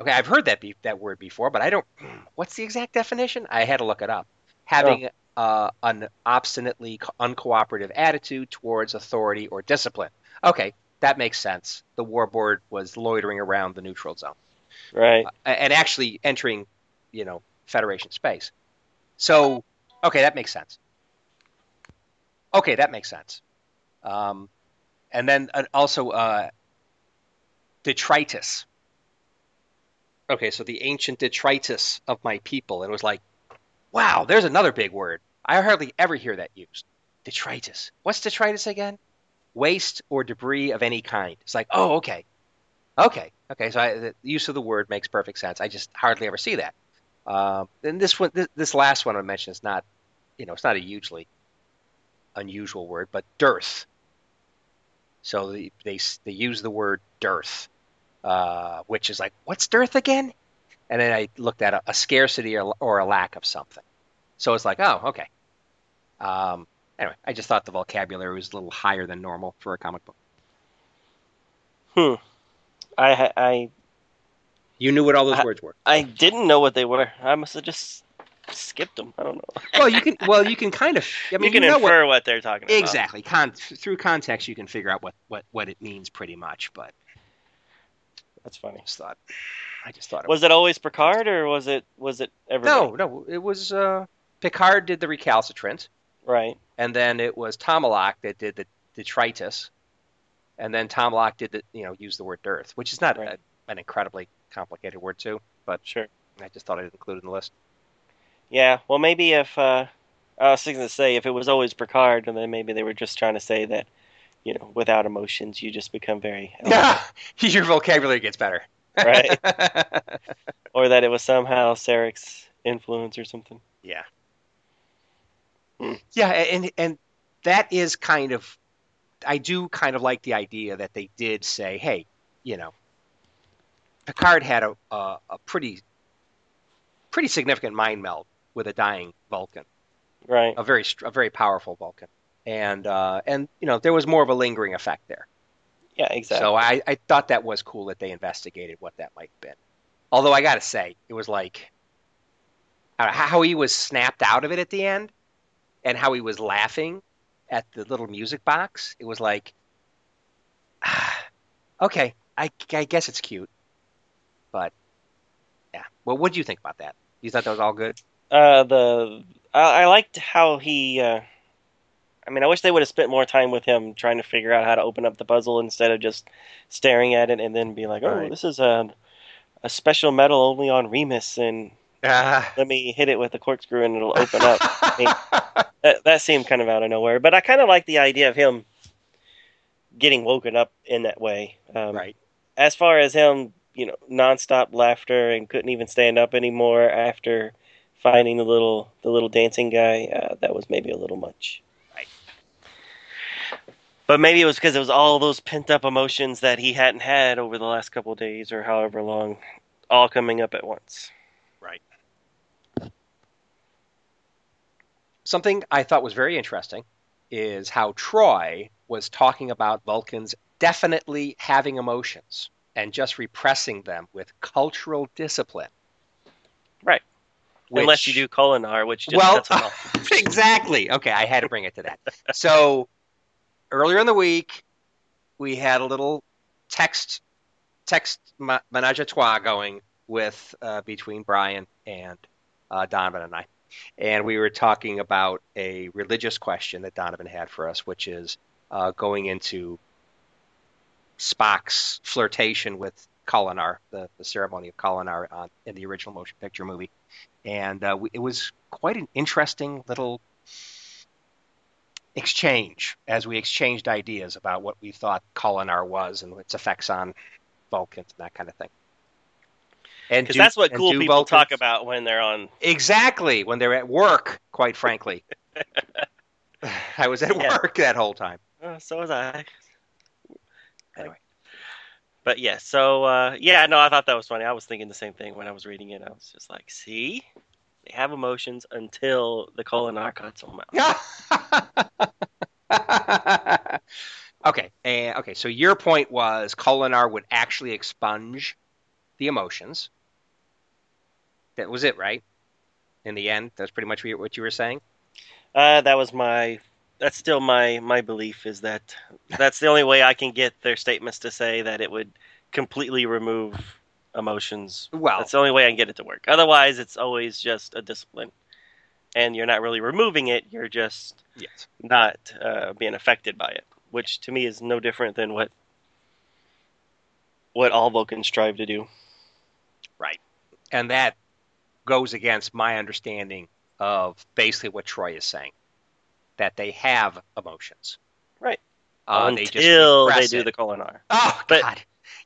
Okay, I've heard that be- that word before, but I don't. What's the exact definition? I had to look it up. Having uh, an obstinately co- uncooperative attitude towards authority or discipline. Okay, that makes sense. The warbird was loitering around the neutral zone Right. uh, and actually entering, you know, Federation space. So, okay, that makes sense. Okay, that makes sense. Um, and then uh, also uh, detritus. Okay, so the ancient detritus of my people. And it was like, wow, there's another big word. I hardly ever hear that used. Detritus. What's detritus again? Waste or debris of any kind. It's like, oh, okay. Okay, okay. So I, the use of the word makes perfect sense. I just hardly ever see that. Um, and this one, this, this last one I mentioned is not, you know, it's not a hugely unusual word, but dearth. So they they, they use the word dearth, uh, which is like, what's dearth again? And then I looked at a, a scarcity or, or a lack of something. So it's like, oh, okay. Um, anyway, I just thought the vocabulary was a little higher than normal for a comic book. Hmm. I I You knew what all those I- words were. I didn't know what they were. I must have just skipped them. I don't know. Well, you can. Well, you can kind of. I mean, you can know what- infer what, they're talking about. Exactly. Con- through context, you can figure out what, what, what it means pretty much. But That's funny. I just thought, I just thought it Was it always Picard or was it was it everybody? no, no. It was uh, Picard did the recalcitrant, Right. and then it was Tomalak that did the detritus, and then Tomalak did the you know use the word dearth, which is not Right. a, an incredibly complicated word too. But Sure. I just thought I'd include it in the list. Yeah. Well, maybe if uh, I was going to say if it was always Picard, and then maybe they were just trying to say that, you know, without emotions, you just become very, Yeah, Your vocabulary gets better. Right. or that it was somehow Sarek's influence or something. Yeah. Hmm. Yeah, and and that is kind of I do kind of like the idea that they did say, hey, you know, Picard had a a, a pretty pretty significant mind meld with a dying Vulcan, Right. a very a very powerful Vulcan, and uh, and you know there was more of a lingering effect there. Yeah. Exactly. So I, I thought that was cool that they investigated what that might have been. Although I got to say, it was like know, how he was snapped out of it at the end, and how he was laughing at the little music box. It was like, ah, okay, I, I guess it's cute, but yeah. Well, what do you think about that? You thought that was all good? Uh, the I, I liked how he. Uh, I mean, I wish they would have spent more time with him trying to figure out how to open up the puzzle instead of just staring at it and then be like, "Oh, Right. this is a a special metal only on Remus," and Ah. let me hit it with a corkscrew and it'll open up. that, that seemed kind of out of nowhere, but I kind of like the idea of him getting woken up in that way. Um, right. as far as him, you know, nonstop laughter and couldn't even stand up anymore after finding the little the little dancing guy, uh, that was maybe a little much. But maybe it was because it was all those pent up emotions that he hadn't had over the last couple of days or however long, all coming up at once. Right. Something I thought was very interesting is how Troi was talking about Vulcans definitely having emotions and just repressing them with cultural discipline. Right. which- Unless you do Kolinahr, which just well, cuts them off. exactly. Okay, I had to bring it to that. So earlier in the week, we had a little text text menage a trois going with uh, between Brian and uh, Donovan and I, and we were talking about a religious question that Donovan had for us, which is uh, going into Spock's flirtation with Kolinahr, the, the ceremony of Kolinahr uh, in the original motion picture movie. And uh, we, it was quite an interesting little exchange as we exchanged ideas about what we thought Kolinahr was and its effects on Vulcans and that kind of thing. And Because do- that's what cool people Vulcans- talk about when they're on. Exactly when they're at work. Quite frankly, I was at Yeah. work that whole time. Oh, so was I. Anyway. But yeah, so uh, yeah, no, I thought that was funny. I was thinking the same thing when I was reading it. I was just like, see, they have emotions until the Kolinahr cuts them out. okay, okay. So your point was Kolinahr would actually expunge the emotions. That was it, right? In the end, that's pretty much what you were saying. Uh, that was my. That's still my my belief is that that's the only way I can get their statements to say that it would completely remove emotions. Well, That's the only way I can get it to work. Otherwise, it's always just a discipline, and you're not really removing it. You're just yes. not uh, being affected by it, which to me is no different than what what all Vulcans strive to do. Right, and that goes against my understanding of basically what Troi is saying, that they have emotions. Right. Uh, they just Until they repress do it. the Kolinahr. Oh but- God!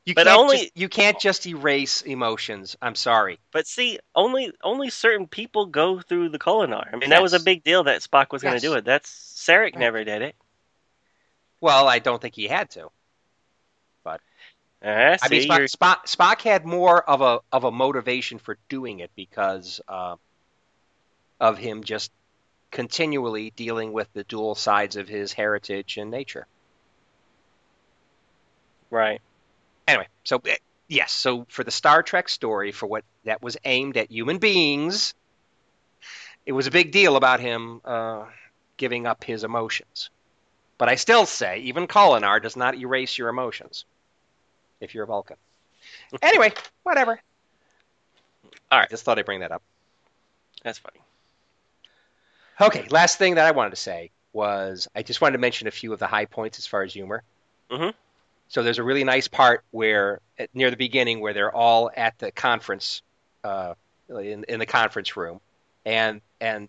You but can't only- just, you can't just erase emotions. I'm sorry. But see, only only certain people go through the Kolinahr. I mean, that was a big deal that Spock was going to do it. That's Sarek Right. never did it. Well, I don't think he had to. Uh, I mean, see, Spock, Spock, Spock had more of a of a motivation for doing it because uh, of him just continually dealing with the dual sides of his heritage and nature. right. Anyway, so eh, yes, so for the Star Trek story, for what that was aimed at human beings, it was a big deal about him uh, giving up his emotions. But I still say, even Kolinahr does not erase your emotions if you're a Vulcan. anyway, whatever. All right. Just thought I'd bring that up. That's funny. Okay, last thing that I wanted to say was I just wanted to mention a few of the high points as far as humor. Mhm. So there's a really nice part where at, near the beginning where they're all at the conference, uh, in in the conference room, and and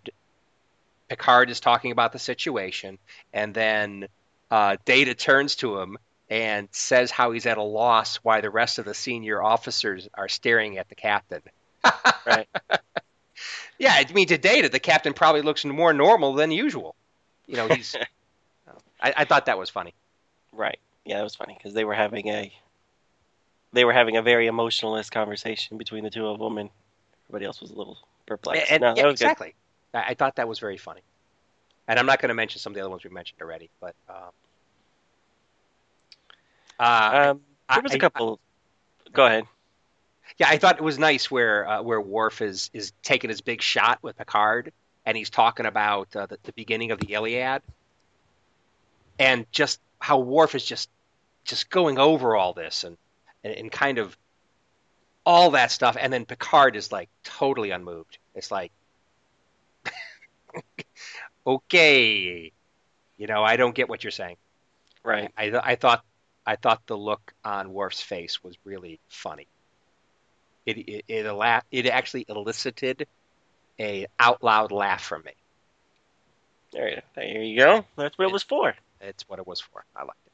Picard is talking about the situation, and then uh, Data turns to him and says how he's at a loss why the rest of the senior officers are staring at the captain. Right. Yeah, I mean, to Data, the captain probably looks more normal than usual. You know, he's. I, I thought that was funny. Right. Yeah, that was funny because they were having a they were having a very emotionalist conversation between the two of them, and everybody else was a little perplexed. And, no, yeah, exactly. I, I thought that was very funny. And I'm not going to mention some of the other ones we mentioned already, but. Um, uh, Um, there was I- a couple. Go ahead. Yeah, I thought it was nice where uh, where Worf is is taking his big shot with Picard, and he's talking about uh, the, the beginning of the Iliad, and just how Worf is just just going over all this and, and and kind of all that stuff, and then Picard is like totally unmoved. It's like, okay, you know, I don't get what you're saying. Right. I I thought I thought the look on Worf's face was really funny. It it it, it actually elicited a out loud laugh from me. There you, there you go. That's what it was for. It's what it was for. I liked it.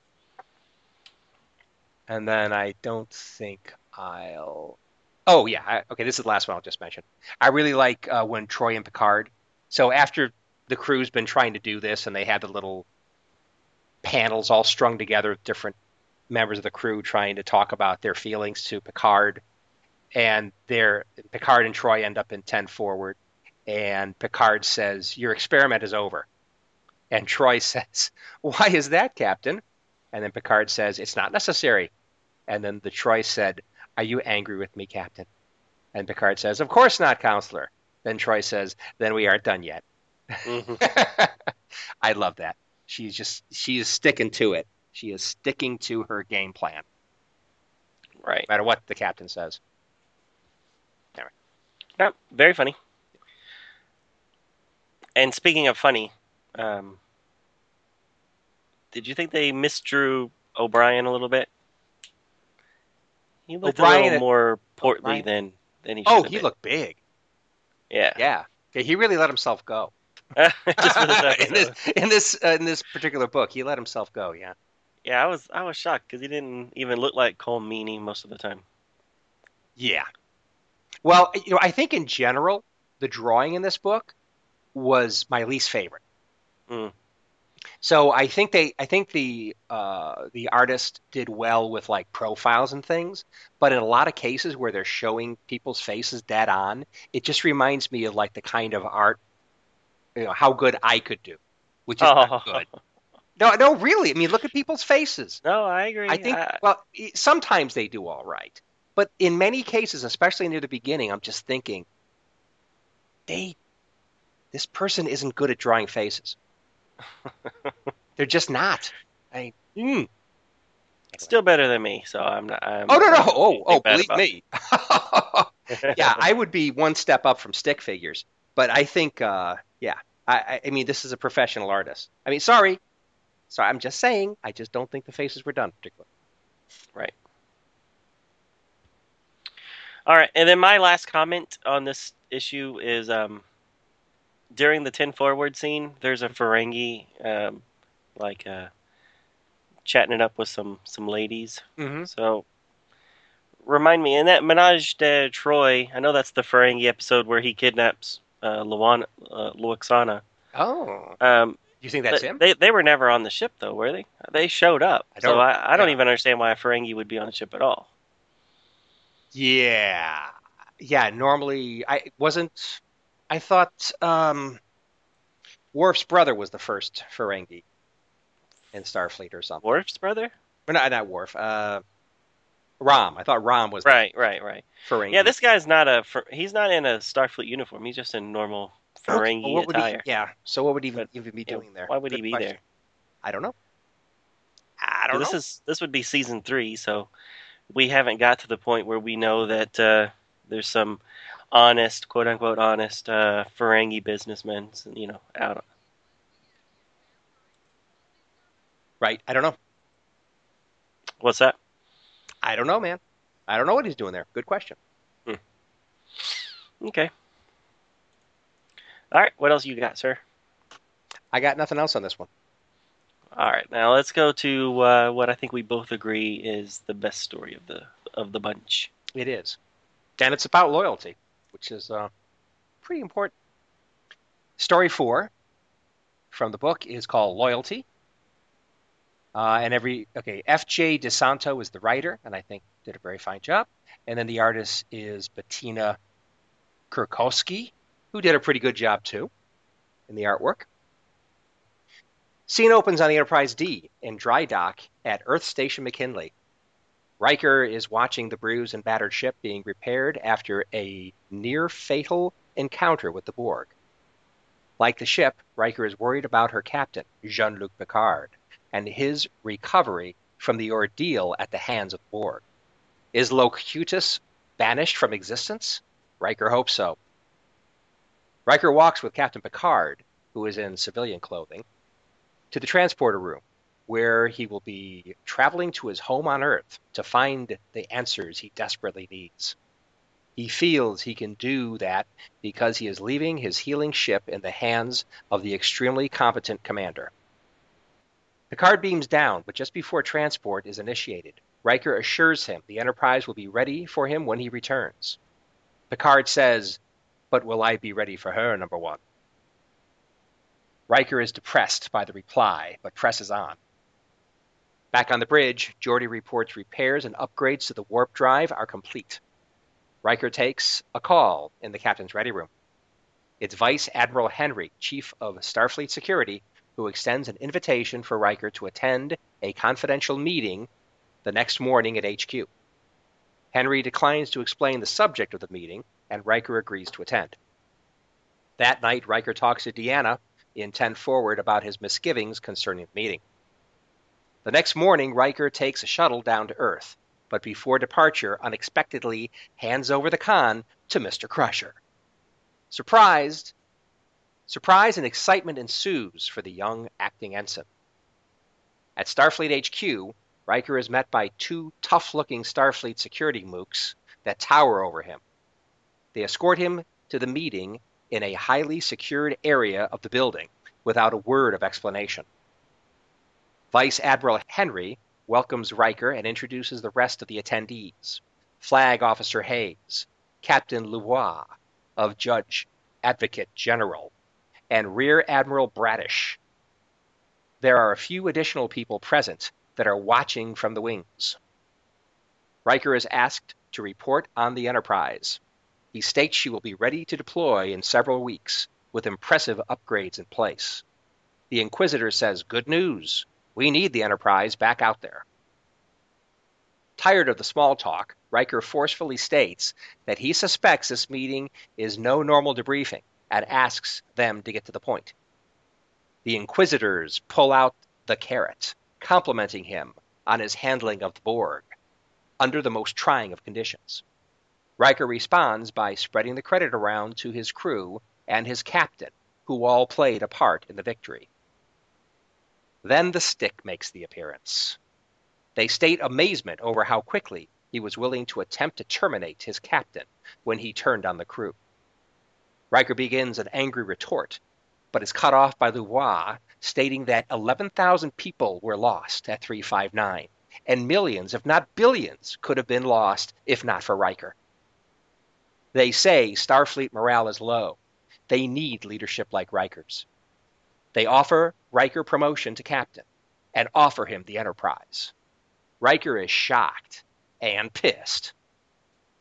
And then I don't think I'll. Oh yeah, I, okay. This is the last one I'll just mention. I really like uh, when Troi and Picard. So after the crew's been trying to do this, and they had the little panels all strung together with different members of the crew trying to talk about their feelings to Picard, and their Picard and Troi end up in ten forward, and Picard says, "Your experiment is over." And Troi says, Why is that, Captain? And then Picard says, It's not necessary. And then the Troi said, Are you angry with me, Captain? And Picard says, Of course not, Counselor. Then Troi says, Then we aren't done yet. Mhm. I love that. She's just she is sticking to it. She is sticking to her game plan, Right. no matter what the captain says. Yeah, very funny. And speaking of funny, um, did you think they misdrew O'Brien a little bit? He looked a little more portly O'Brien- than than he. Oh, he have looked big. Yeah. Yeah. Okay, he really let himself go. Just for this in this in this uh, in this particular book, he let himself go. Yeah. Yeah, I was I was shocked because he didn't even look like Colm Meaney most of the time. Yeah. Well, you know, I think in general, the drawing in this book was my least favorite. Mm. So I think they, I think the uh, the artist did well with like profiles and things, but in a lot of cases where they're showing people's faces dead on, it just reminds me of like the kind of art, you know, how good I could do, which is Oh. not good. No, no, really. I mean, look at people's faces. No, I agree. I think I- well, sometimes they do all right, but in many cases, especially near the beginning, I'm just thinking they this person isn't good at drawing faces. They're just not. I mm. still better than me, so I'm not. I'm Oh no no oh oh believe me. yeah, I would be one step up from stick figures, but I think uh, yeah, I, I I mean this is a professional artist. I mean sorry, sorry, I'm just saying I just don't think the faces were done particularly. Right. All right, and then my last comment on this issue is um, during the ten forward scene, there's a Ferengi um, like uh, chatting it up with some some ladies. Mm-hmm. So remind me, in that Menage de Troi, I know that's the Ferengi episode where he kidnaps uh, Luana, uh, Lwaxana. Oh, Um, you think that's him? They they were never on the ship though, were they? They showed up, I so I, I don't yeah. even understand why a Ferengi would be on the ship at all. Yeah. Yeah, normally I wasn't I thought um Worf's brother was the first Ferengi in Starfleet or something. Worf's brother? Or not not Worf. Uh Rom. I thought Rom was Right, right, right. Ferengi. Yeah, this guy's not a he's not in a Starfleet uniform. He's just in normal Okay, Ferengi well, what would attire. He, yeah. So what would he But, even be Yeah, doing there? Why would he be question. there? I don't know. I don't this know. is this would be season three, so we haven't got to the point where we know that uh, there's some honest, quote unquote, honest uh, Ferengi businessmen, you know, out. Right. I don't know. What's that? I don't know, man. I don't know what he's doing there. Good question. Okay. All right. What else you got, sir? I got nothing else on this one. All right. Now let's go to uh, what I think we both agree is the best story of the of the bunch. It is. And it's about loyalty, which is uh, pretty important. Story four from the book is called Loyalty. Uh, and every, okay, F.J. DeSanto is the writer, and I think did a very fine job. And then the artist is Bettina Kurkoski, who did a pretty good job too in the artwork. Scene opens on the Enterprise D in dry dock at Earth Station McKinley. Riker is watching the bruised and battered ship being repaired after a near fatal encounter with the Borg. Like the ship, Riker is worried about her captain, Jean Luc Picard, and his recovery from the ordeal at the hands of the Borg. Is Locutus banished from existence? Riker hopes so. Riker walks with Captain Picard, who is in civilian clothing, to the transporter room where he will be traveling to his home on Earth to find the answers he desperately needs. He feels he can do that because he is leaving his healing ship in the hands of the extremely competent commander. Picard beams down, but just before transport is initiated, Riker assures him the Enterprise will be ready for him when he returns. Picard says, But will I be ready for her, number one? Riker is depressed by the reply, but presses on. Back on the bridge, Geordi reports repairs and upgrades to the warp drive are complete. Riker takes a call in the captain's ready room. It's Vice Admiral Henry, Chief of Starfleet Security, who extends an invitation for Riker to attend a confidential meeting the next morning at HQ. Henry declines to explain the subject of the meeting, and Riker agrees to attend. That night, Riker talks to Deanna in 10 Forward about his misgivings concerning the meeting. The next morning, Riker takes a shuttle down to Earth, but before departure, unexpectedly hands over the con to Mr. Crusher. Surprised, surprise and excitement ensues for the young acting ensign. At Starfleet HQ, Riker is met by two tough-looking Starfleet security mooks that tower over him. They escort him to the meeting in a highly secured area of the building without a word of explanation. Vice Admiral Henry welcomes Riker and introduces the rest of the attendees Flag Officer Hayes, Captain Louvois of Judge Advocate General, and Rear Admiral Bradish. There are a few additional people present that are watching from the wings. Riker is asked to report on the Enterprise. He states she will be ready to deploy in several weeks with impressive upgrades in place. The Inquisitor says, Good news. We need the Enterprise back out there. Tired of the small talk, Riker forcefully states that he suspects this meeting is no normal debriefing and asks them to get to the point. The Inquisitors pull out the carrot, complimenting him on his handling of the Borg under the most trying of conditions. Riker responds by spreading the credit around to his crew and his captain, who all played a part in the victory. Then the stick makes the appearance. They state amazement over how quickly he was willing to attempt to terminate his captain when he turned on the crew. Riker begins an angry retort, but is cut off by Louvois, stating that 11,000 people were lost at 359, and millions, if not billions, could have been lost if not for Riker. They say Starfleet morale is low. They need leadership like Riker's. They offer Riker promotion to captain and offer him the Enterprise. Riker is shocked and pissed.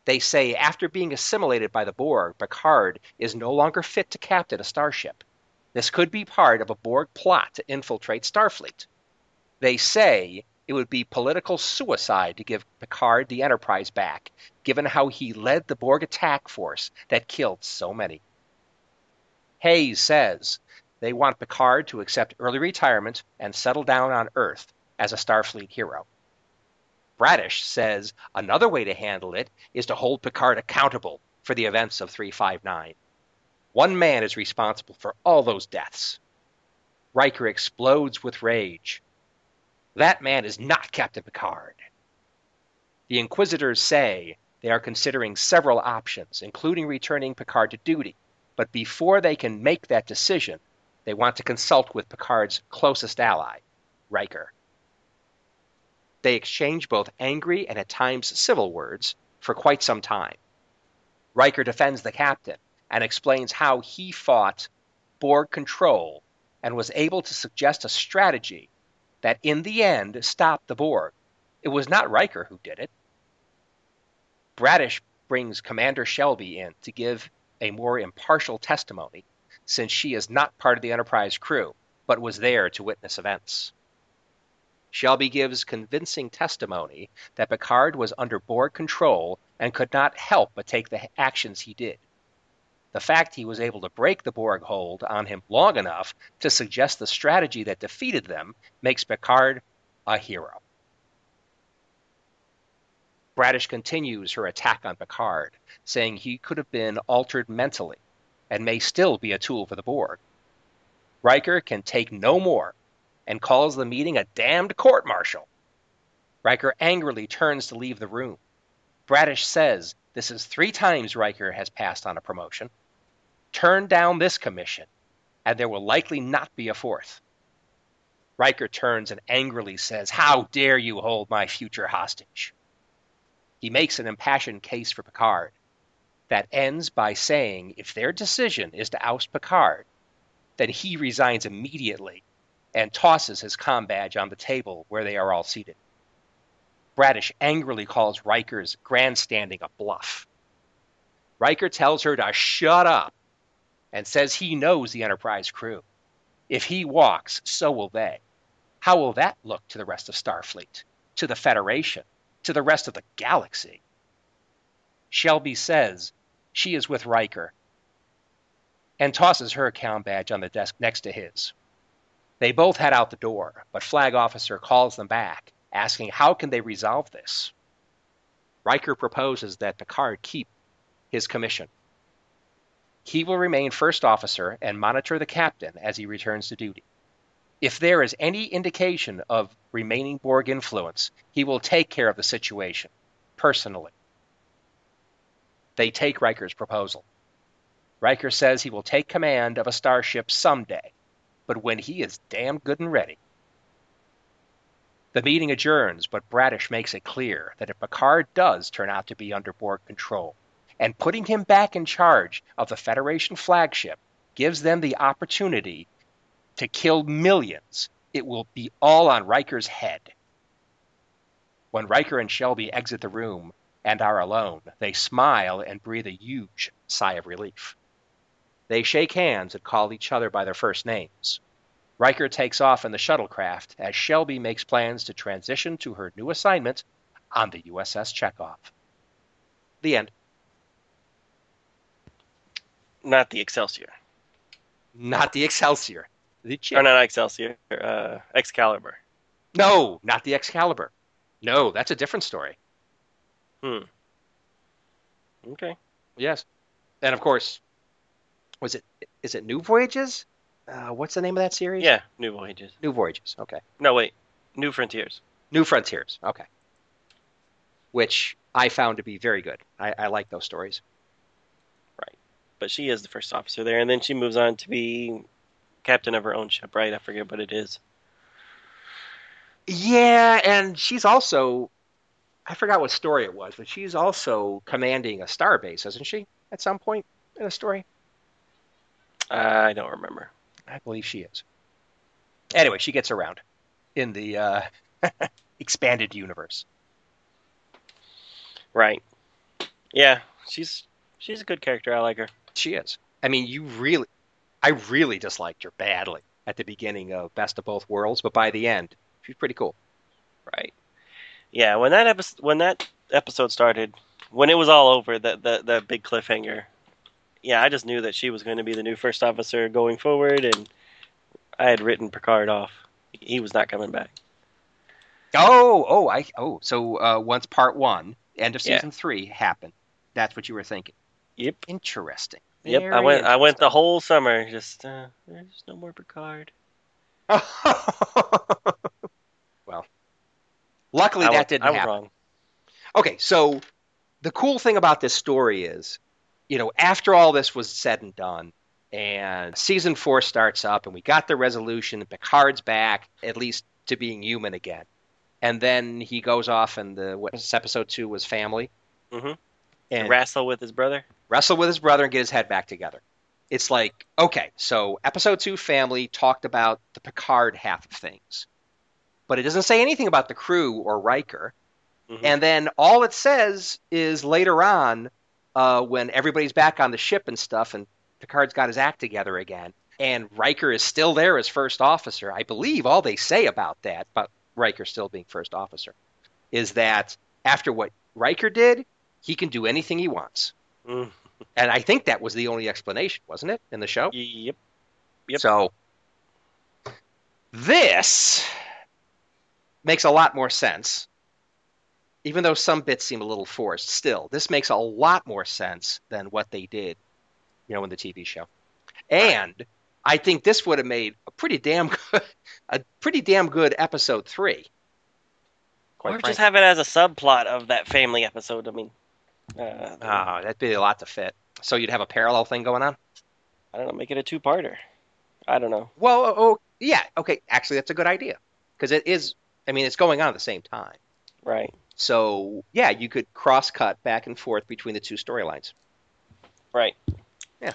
They say after being assimilated by the Borg, Picard is no longer fit to captain a starship. This could be part of a Borg plot to infiltrate Starfleet. They say it would be political suicide to give Picard the Enterprise back, given how he led the Borg attack force that killed so many. Hayes says they want Picard to accept early retirement and settle down on Earth as a Starfleet hero. Bradish says another way to handle it is to hold Picard accountable for the events of 359. One man is responsible for all those deaths. Riker explodes with rage. That man is not Captain Picard. The Inquisitors say they are considering several options, including returning Picard to duty, but before they can make that decision, they want to consult with Picard's closest ally, Riker. They exchange both angry and at times civil words for quite some time. Riker defends the captain and explains how he fought Borg control and was able to suggest a strategy that in the end stopped the Borg. It was not Riker who did it. Bradish brings Commander Shelby in to give a more impartial testimony, since she is not part of the Enterprise crew, but was there to witness events. Shelby gives convincing testimony that Picard was under Borg control and could not help but take the actions he did. The fact he was able to break the Borg hold on him long enough to suggest the strategy that defeated them makes Picard a hero. Bradish continues her attack on Picard, saying he could have been altered mentally and may still be a tool for the Borg. Riker can take no more and calls the meeting a damned court martial. Riker angrily turns to leave the room. Bradish says this is three times Riker has passed on a promotion. Turn down this commission, and there will likely not be a fourth. Riker turns and angrily says, How dare you hold my future hostage? He makes an impassioned case for Picard that ends by saying if their decision is to oust Picard, then he resigns immediately and tosses his com badge on the table where they are all seated. Bradish angrily calls Riker's grandstanding a bluff. Riker tells her to shut up and says he knows the Enterprise crew. If he walks, so will they. How will that look to the rest of Starfleet, to the Federation, to the rest of the galaxy? Shelby says she is with Riker and tosses her account badge on the desk next to his. They both head out the door, but Flag Officer calls them back, asking how can they resolve this. Riker proposes that Picard keep his commission. He will remain first officer and monitor the captain as he returns to duty. If there is any indication of remaining Borg influence, he will take care of the situation personally. They take Riker's proposal. Riker says he will take command of a starship someday, but when he is damn good and ready. The meeting adjourns, but Bradish makes it clear that if Picard does turn out to be under Borg control, and putting him back in charge of the Federation flagship gives them the opportunity to kill millions, it will be all on Riker's head. When Riker and Shelby exit the room and are alone, they smile and breathe a huge sigh of relief. They shake hands and call each other by their first names. Riker takes off in the shuttlecraft as Shelby makes plans to transition to her new assignment on the USS Chekov. The end. Not the Excelsior. Not the Excelsior. The Or not Excelsior. Uh, Excalibur. No, not the Excalibur. No, that's a different story. Hmm. Okay. Yes. And of course, was it is it New Voyages? Uh, what's the name of that series? Yeah, New Voyages. New Voyages. Okay. No, wait. New Frontiers. New Frontiers. Okay. Which I found to be very good. I, I like those stories. Right. But she is the first officer there, and then she moves on to be captain of her own ship, right? I forget what it is. Yeah, and she's also I forgot what story it was, but she's also commanding a starbase, isn't she? At some point in a story? I don't remember. I believe she is. Anyway, she gets around in the uh, expanded universe. Right. Yeah, she's she's a good character. I like her. She is. I mean, you really, I really disliked her badly at the beginning of Best of Both Worlds, but by the end, she's pretty cool. Right. Yeah, when that episode when that episode started, when it was all over, that that that big cliffhanger. Yeah, I just knew that she was going to be the new first officer going forward, and I had written Picard off. He was not coming back. Oh, oh, I, oh. So uh, once part one, end of Yeah. season three happened, that's what you were thinking. Yep. Interesting. Yep. I went. I went the whole summer just. Uh, there's no more Picard. luckily I that was, didn't I was happen. wrong. Okay, so the cool thing about this story is, you know, after all this was said and done, and season four starts up, and we got the resolution, and Picard's back, at least to being human again. And then he goes off, and the what episode two was family, Mhm. and Wrestle with his brother. wrestle with his brother and get his head back together. It's like, okay, so episode two, family, talked about the Picard half of things. But it doesn't say anything about the crew or Riker. Mhm. And then all it says is later on, uh, when everybody's back on the ship and stuff, and Picard's got his act together again, and Riker is still there as first officer. I believe all they say about that, but Riker still being first officer, is that after what Riker did, he can do anything he wants. Mm. And I think that was the only explanation, wasn't it, in the show? Yep. Yep. So this makes a lot more sense. Even though some bits seem a little forced, still, this makes a lot more sense than what they did, you know, in the TV show. And I think this would have made a pretty damn good, a pretty damn good episode three. Or frankly. just have it as a subplot of that family episode. I mean, uh, Ah, that'd be a lot to fit. So you'd have a parallel thing going on. I don't know. Make it a two-parter. I don't know. Well, oh, oh, yeah, okay. Actually, that's a good idea because it is. I mean, it's going on at the same time. Right. So yeah, you could cross cut back and forth between the two storylines. Right. Yeah.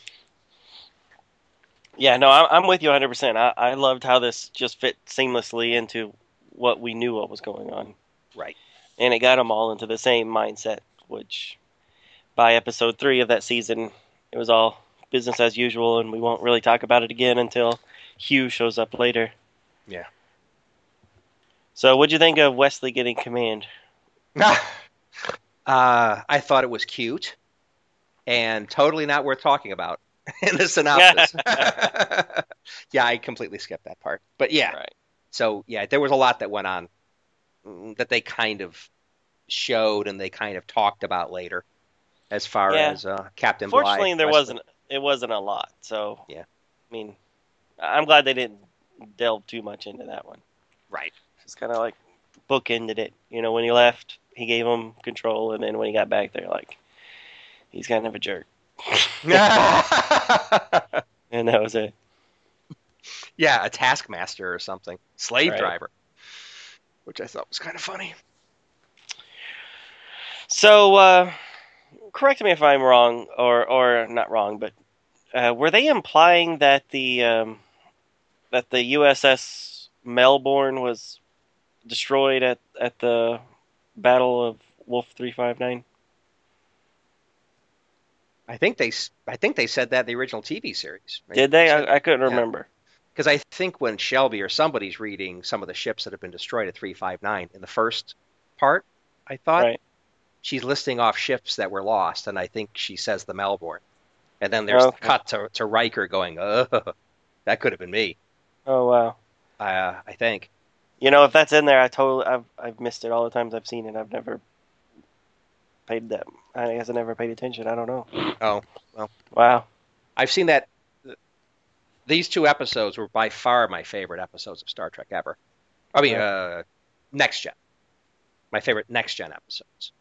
Yeah. No, I'm, I'm with you 100. percent I, I loved how this just fit seamlessly into what we knew what was going on, Right. and it got them all into the same mindset. Which, by episode three of that season, it was all business as usual, and we won't really talk about it again until Hugh shows up later. Yeah. So, what'd you think of Wesley getting command? uh, I thought it was cute and totally not worth talking about in the synopsis. yeah, I completely skipped that part. But yeah, Right. so yeah, there was a lot that went on that they kind of showed and they kind of talked about later, as far Yeah. as uh, Captain. Fortunately, Blythe, there Wesley. wasn't. It wasn't a lot. So, Yeah. I mean, I'm glad they didn't delve too much into that one. right. It's kind of like bookended it. You know, when he left, he gave him control, and then when he got back, they're like, he's kind of a jerk, and that was it. yeah, a taskmaster or something, slave Right. driver, which I thought was kind of funny. So, uh, correct me if I'm wrong, or or not wrong, but uh, were they implying that the um, that the USS Melbourne was destroyed at at the Battle of Wolf Three Five Nine? I think they, I think they said that in the original TV series. right? Did they? I, I couldn't Yeah. remember. Because I think when Shelby or somebody's reading some of the ships that have been destroyed at 359 in the first part, I thought Right. she's listing off ships that were lost, and I think she says the Melbourne. And then there's Okay. the cut to, to Riker going, "Uh, that could have been me." Oh wow. Uh, I think. You know, if that's in there, I totally I've I've missed it all the times I've seen it. I've never paid that. I guess I never paid attention. I don't know. Oh, Wow. I've seen that. These two episodes were by far my favorite episodes of Star Trek ever. I mean, uh, Next Gen. My favorite Next Gen episodes.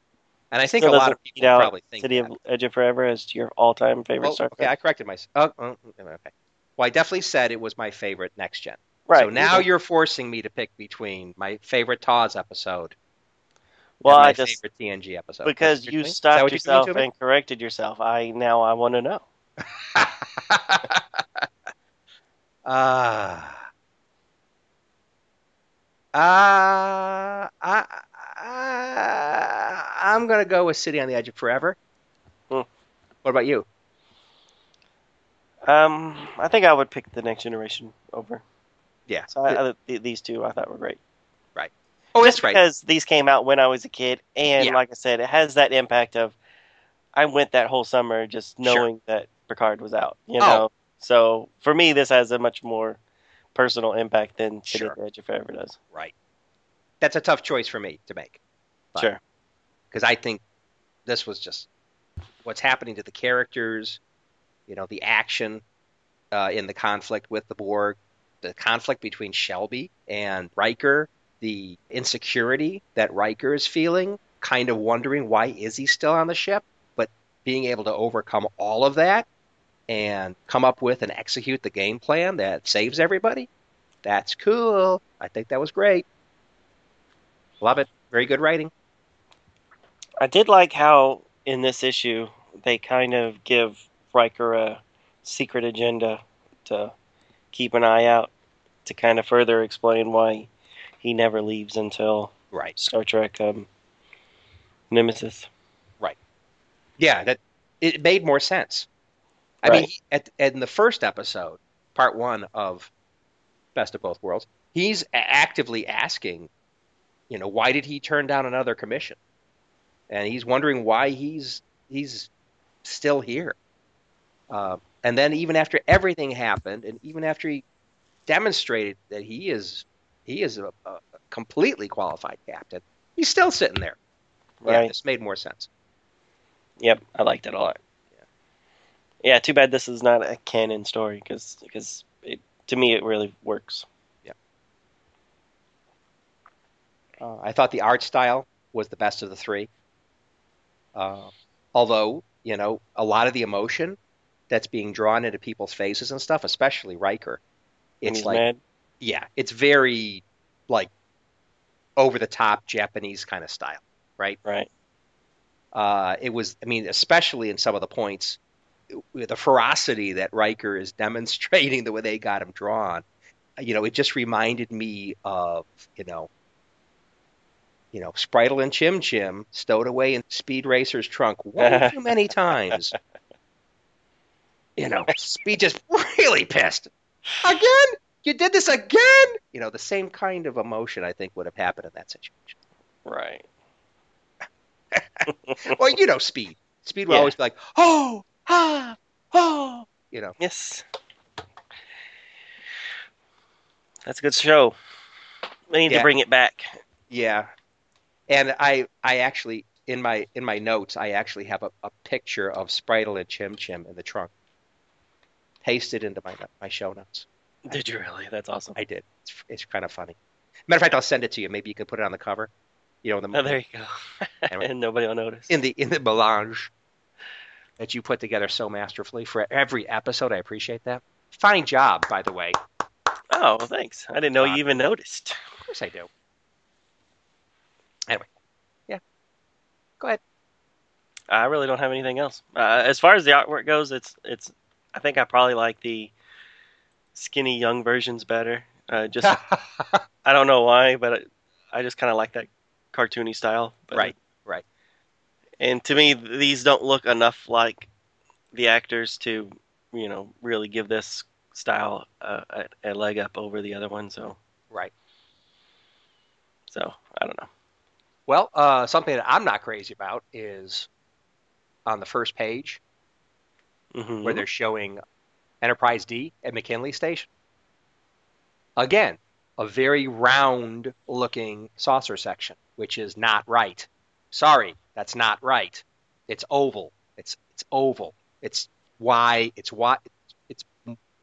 And I think Still a lot of people probably think City that. of Edge of Forever is your all-time favorite Oh, Star Trek. okay, I corrected myself. Oh, oh, okay. Well, I definitely said it was my favorite Next Gen. right. So now you you're forcing me to pick between my favorite TOS episode well, and my I just favorite TNG episode. because you stopped yourself me? and corrected yourself. I now I want to know. Ah. Ah. I- I- I'm going to go with City on the Edge of Forever. Hmm. What about you? Um, I think I would pick the Next Generation over. Yeah. So I, I, th- these two I thought were great. Right. Oh, Just that's right. because these came out when I was a kid, and Yeah. like I said, it has that impact of I went that whole summer just Sure. knowing that Picard was out. You Oh. know, so for me, this has a much more personal impact than City Sure. the Edge Forever does. Right. That's a tough choice for me to make. But- Sure. Because I think this was just what's happening to the characters, you know, the action uh, in the conflict with the Borg, the conflict between Shelby and Riker, the insecurity that Riker is feeling, kind of wondering why is he still on the ship, but being able to overcome all of that and come up with and execute the game plan that saves everybody. That's cool. I think that was great. Love it. Very good writing. I did like how in this issue they kind of give Riker a secret agenda to keep an eye out to kind of further explain why he never leaves until Right. Star Trek um, Nemesis. Right. Yeah, that it made more sense. I mean, Right. he, at, in the first episode, part one of Best of Both Worlds, he's actively asking, you know, why did he turn down another commission? And he's wondering why he's he's still here. Uh, and then even after everything happened, and even after he demonstrated that he is he is a, a completely qualified captain, he's still sitting there. Yeah, Right. this made more sense. Yep, I liked it a lot. Yeah, too bad this is not a canon story because it to me it really works. Uh, I thought the art style was the best of the three. Uh, although, you know, a lot of the emotion that's being drawn into people's faces and stuff, especially Riker, it's like, mad. yeah, it's very like over the top Japanese kind of style, right? Right. Uh, it was, I mean, especially in some of the points, the ferocity that Riker is demonstrating, the way they got him drawn, you know, it just reminded me of, you know, you know, Spritle and Chim Chim stowed away in Speed Racer's trunk one too many times. You know, Speed just really pissed. Again? You did this again? You know, the same kind of emotion I think would have happened in that situation. Right. well, you know, Speed. Speed will Yeah. always be like, oh, ah, oh, you know. Yes. That's a good show. We need Yeah. to bring it back. Yeah, and I I actually in my in my notes I actually have a, a picture of Spritle and Chim Chim in the trunk, pasted into my my show notes. Did you really? That's awesome. I did. It's, it's kind of funny. Matter of fact, I'll send it to you. Maybe you can put it on the cover. You know, the Oh, there you go. Anyway. and nobody will notice. in the in the melange that you put together so masterfully for every episode. I appreciate that. Fine job, by the way. Oh, well, thanks. I didn't know Wow. you even noticed. Of course I do. Anyway, yeah. Go ahead. I really don't have anything else. Uh, as far as the artwork goes, it's it's. I think I probably like the skinny young versions better. Uh, just I don't know why, but I, I just kind of like that cartoony style. But, Right, right. And to me, these don't look enough like the actors to, you know, really give this style uh, a, a leg up over the other one. So, right. so I don't know. Well, uh, something that I'm not crazy about is on the first page hmm where they're showing Enterprise D at McKinley Station. Again, a very round looking saucer section, which is not right. Sorry, that's not right. It's oval. It's it's oval. It's why It's why It's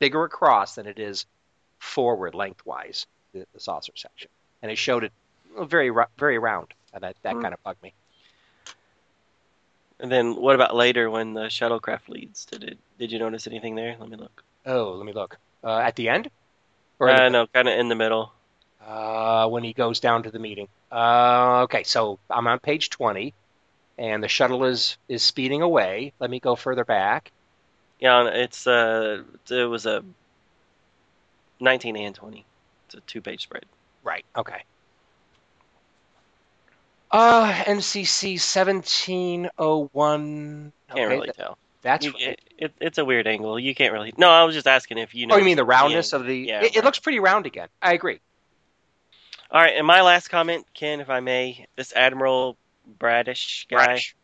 bigger across than it is forward lengthwise. The, the saucer section, and it showed it very very round, and that that Hmm. kind of bugged me. And then what about later when the shuttlecraft leads? Did it? Did you notice anything there? Let me look. Oh, let me look. Uh, at the end, or Uh, the- no, kind of in the middle. Uh, when he goes down to the meeting. Uh, okay, so I'm on page 20, and the shuttle is is speeding away. Let me go further back. Yeah, it's uh, it was a 19 and 20. It's a two-page spread. Right. Okay. Uh, NCC 1701. Can't Okay, really tell. that's You- right. it, it, it's a weird angle. You can't really. No, I was just asking if you know. oh, you mean the roundness of the? yeah, it, it looks pretty round again. I agree. All right, and my last comment, Ken, if I may, this Admiral Bradish guy. Fresh.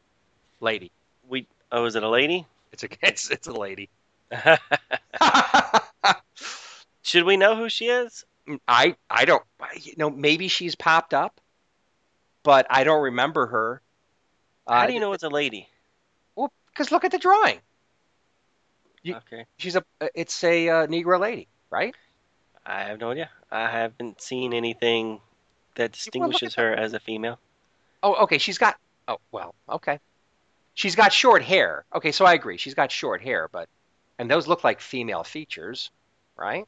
Lady. We oh, is it a lady? It's a it's it's a lady. Should we know who she is? I I don't you know maybe she's popped up, but I don't remember her. How Uh, do you know it's a lady? Well, because look at the drawing. You- Okay, She's a it's a uh, Negro lady, right? I have no idea. I haven't seen anything that distinguishes her as a female. Oh, okay. She's got. Oh, well, okay. She's got short hair. Okay, so I agree. She's got short hair, but and those look like female features, right?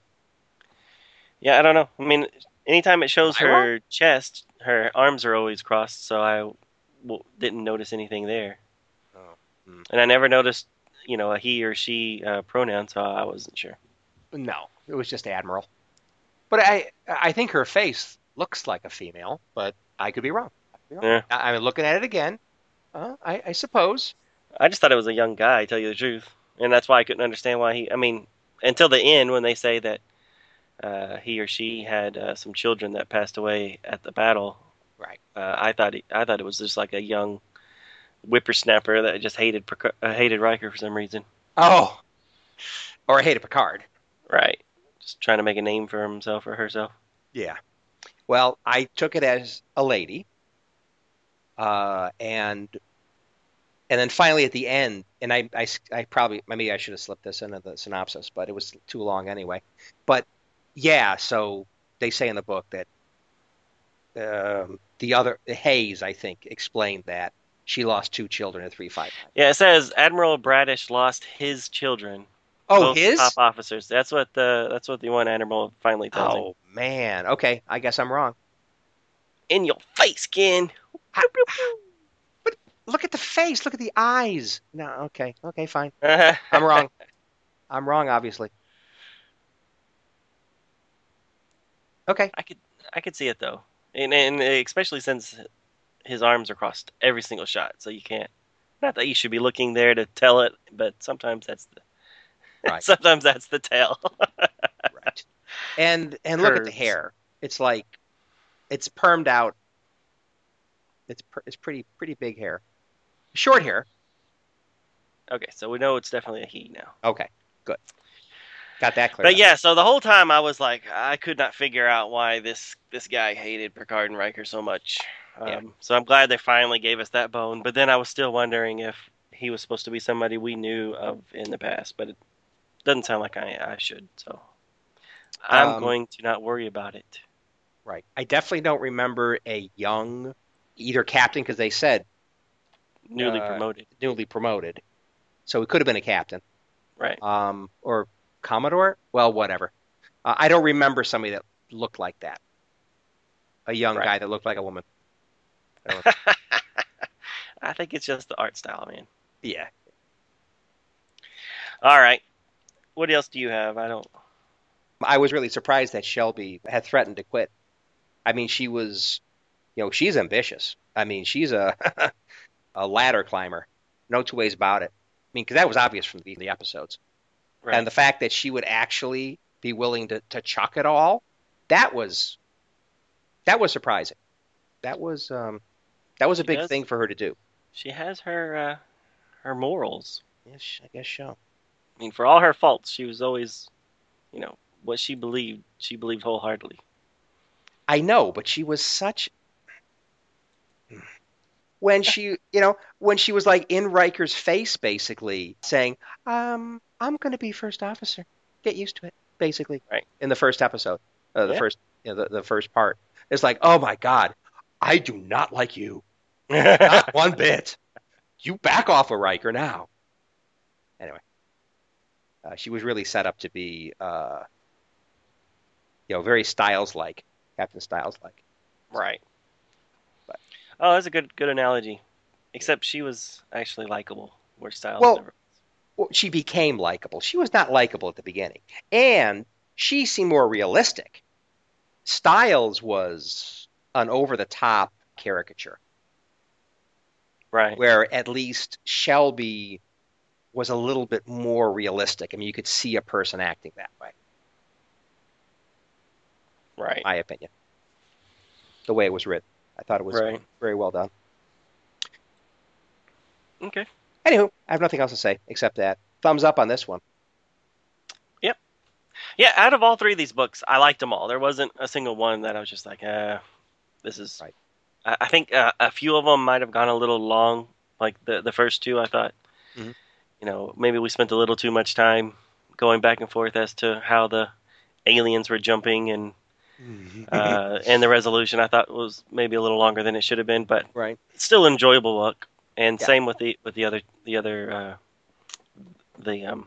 Yeah, I don't know. I mean, anytime it shows her chest, her arms are always crossed, so I w- didn't notice anything there. Oh, hmm. And I never noticed, you know, a he or she uh, pronoun, so I wasn't sure. No, it was just Admiral. But I I think her face looks like a female, but I could be wrong. I could be wrong. Yeah. I, I'm looking at it again. Uh, I, I suppose. I just thought it was a young guy, to tell you the truth, and that's why I couldn't understand why he. I mean, until the end when they say that uh, he or she had uh, some children that passed away at the battle. Right. Uh, I thought he, I thought it was just like a young whippersnapper that just hated uh, hated Riker for some reason. Oh, or hated Picard. Right. Just trying to make a name for himself or herself. Yeah. Well, I took it as a lady, uh, and and then finally at the end, and I, I, I probably maybe I should have slipped this into the synopsis, but it was too long anyway. But yeah, so they say in the book that um, the other Hayes, I think, explained that she lost two children at three five. Yeah, it says Admiral Bradish lost his children. Oh, his? top officers. That's what the that's what the one admiral finally tells him. Oh man. Okay, I guess I'm wrong. In your face, Ken. But look at the face. Look at the eyes. No, okay, okay, fine. I'm wrong. I'm wrong, obviously. Okay. I could I could see it though, and and especially since his arms are crossed every single shot, so you can't. Not that you should be looking there to tell it, but sometimes that's the Right. sometimes that's the tell. Right. And and look at the hair. It's like it's permed out. It's per, it's pretty pretty big hair. Short hair. Okay, so we know it's definitely a he now. Okay, good. Got that clear. But yeah, so the whole time I was like, I could not figure out why this this guy hated Picard and Riker so much. Um, Yeah. So I'm glad they finally gave us that bone. But then I was still wondering if he was supposed to be somebody we knew of in the past. But it doesn't sound like I, I should. So I'm Um, going to not worry about it. Right. I definitely don't remember a young either captain because they said Newly uh, promoted, newly promoted, so he could have been a captain. right? Um, or commodore. Well, whatever. Uh, I don't remember somebody that looked like that. A young Right. guy that looked like a woman. I I think it's just the art style, man. yeah. All right. What else do you have? I don't. I was really surprised that Shelby had threatened to quit. I mean, she was, you know, she's ambitious. I mean, she's a a ladder climber. No two ways about it. I mean, because that was obvious from the, the episodes. Right. And the fact that she would actually be willing to, to chuck it all, that was that was surprising. That was um, that was a She big does. thing for her to do. she has her uh, her morals. Yes, I guess so. I mean, for all her faults, she was always, you know, what she believed. She believed wholeheartedly. I know, but she was such when she, you know, when she was like in Riker's face, basically saying, "Um, I'm going to be first officer. Get used to it." Basically, Right. in the first episode, uh, the Yeah. first, you know, the, the first part, it's like, "Oh my God, I do not like you, not one bit. You back off of Riker now." Anyway, uh, she was really set up to be, uh, you know, very Styles-like, Captain Styles-like. right. But- oh, that's a good good analogy. Except she was actually likable, where Styles Well, never. Well, she became likable. She was not likable at the beginning, and she seemed more realistic. Styles was an over-the-top caricature, Right. where at least Shelby was a little bit more realistic. I mean, you could see a person acting that way. Right. My opinion, the way it was written, I thought it was Right. very well done. Okay. Anywho, I have nothing else to say except that thumbs up on this one. Yep. Yeah, out of all three of these books, I liked them all. There wasn't a single one that I was just like, uh, this is. Right. I, I think uh, a few of them might have gone a little long. Like the the first two, I thought, Mhm. you know, maybe we spent a little too much time going back and forth as to how the aliens were jumping and uh, and the resolution. I thought was maybe a little longer than it should have been, but right. still enjoyable book. And Yeah. same with the with the other the other uh, the um,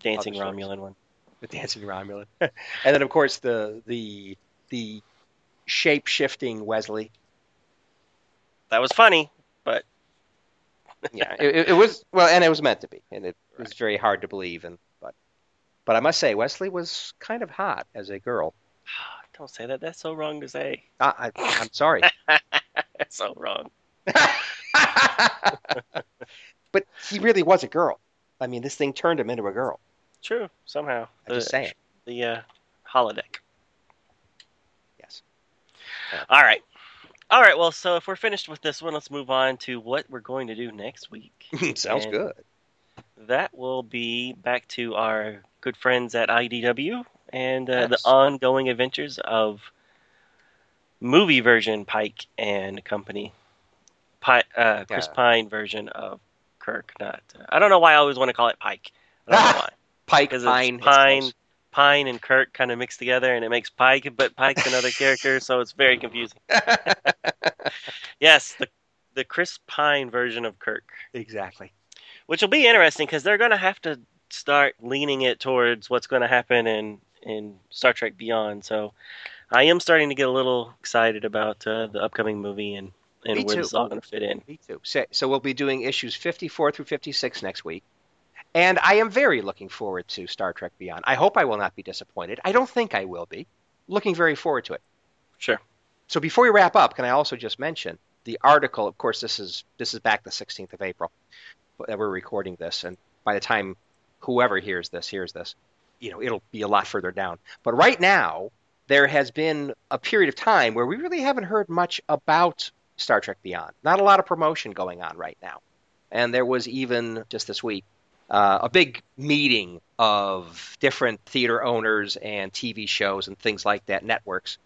dancing Other. Romulan one. the dancing Romulan, and then of course the the the shape shifting Wesley. That was funny, but Yeah, it, it- was well, and it was meant to be, and it was very hard to believe. And but but I must say, Wesley was kind of hot as a girl. don't say that. That's so wrong to say. I, I, I'm sorry, That's so wrong. but he really was a girl. I mean, this thing turned him into a girl. True. Somehow. I'm just saying. The uh, holodeck. Yes. All right. All right. Well, so if we're finished with this one, let's move on to what we're going to do next week. Sounds And good. That will be back to our good friends at IDW and uh, the ongoing adventures of movie version Pike and Company. Pi- uh, Chris Yeah. Pine version of Kirk. Not. Uh, I don't know why I always want to call it Pike. I don't know why. Pike, Pine, Pine. Pine and Kirk kind of mixed together, and it makes Pike. But Pike's another character, so it's very confusing. Yes, the the Chris Pine version of Kirk, exactly. which will be interesting because they're going to have to start leaning it towards what's going to happen in in Star Trek Beyond. So I am starting to get a little excited about uh, the upcoming movie and and Me where too. this is all oh, going to fit in. Me too. So, so we'll be doing issues 54 through 56 next week. And I am very looking forward to Star Trek Beyond. I hope I will not be disappointed. I don't think I will be. Looking very forward to it. Sure. So before we wrap up, can I also just mention the article? Of course, this is this is back the 16th of April that we're recording this, and by the time whoever hears this hears this, you know it'll be a lot further down. But right now, there has been a period of time where we really haven't heard much about Star Trek Beyond. Not a lot of promotion going on right now. And there was even just this week uh, a big meeting of different theater owners and TV shows and things like that, networks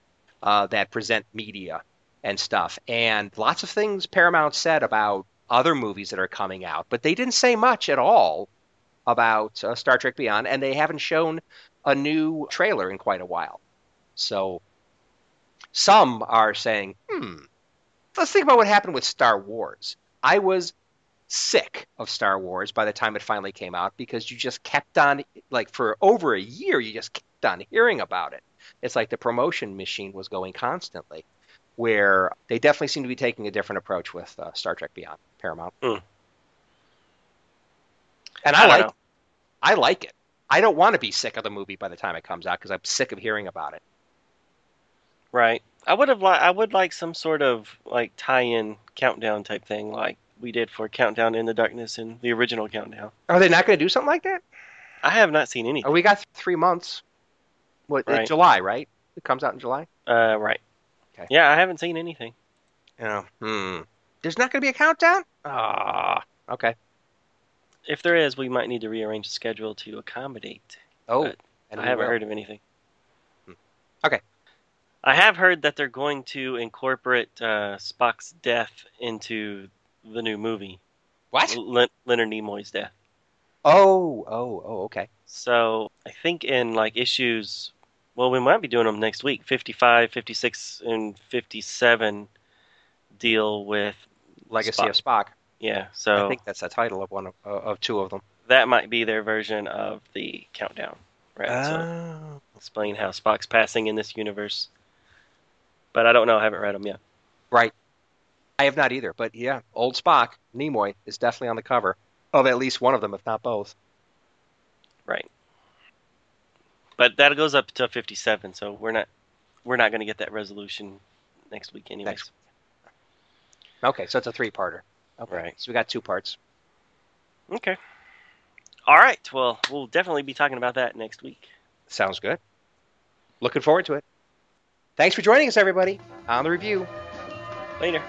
uh, that present media and stuff. And lots of things Paramount said about other movies that are coming out, but they didn't say much at all about uh, Star Trek Beyond, and they haven't shown a new trailer in quite a while. So some are saying, hmm, let's think about what happened with Star Wars. I was sick of Star Wars by the time it finally came out because you just kept on, like, for over a year, you just kept on hearing about it. It's like the promotion machine was going constantly, where they definitely seem to be taking a different approach with uh, Star Trek Beyond Paramount. Mm. And I I, like know. I like it. I don't want to be sick of the movie by the time it comes out because I'm sick of hearing about it. Right. I would have li- I would like some sort of like tie-in countdown type thing, like we did for Countdown in the Darkness and the original Countdown. Are they not going to do something like that? I have not seen anything. Oh, we got three months. What? Right. July, right? It comes out in July. Uh, right. Okay. Yeah, I haven't seen anything. Yeah. Hmm. There's not going to be a countdown. Ah. okay. If there is, we might need to rearrange the schedule to accommodate. Oh. And I haven't will. heard of anything. Hmm. Okay. I have heard that they're going to incorporate uh, Spock's death into the new movie. What? Leonard Nimoy's death. Oh. Oh. Oh. Okay. So I think in like issues, well, we might be doing them next week. 55, 56, and 57 deal with Legacy Spock. of Spock. Yeah, so I think that's the title of one of, uh, of two of them. that might be their version of the countdown, right? so Oh. explain how Spock's passing in this universe. But I don't know. I haven't read them yet. Right. I have not either, but yeah, old Spock, Nimoy, is definitely on the cover of at least one of them, if not both. Right. But that goes up to 57, so we're not we're not going to get that resolution next week anyways. Next Okay, so it's a three-parter. Okay. Right. So we got two parts. Okay. All right. Well, we'll definitely be talking about that next week. Sounds good. Looking forward to it. Thanks for joining us, everybody, on the review. Later.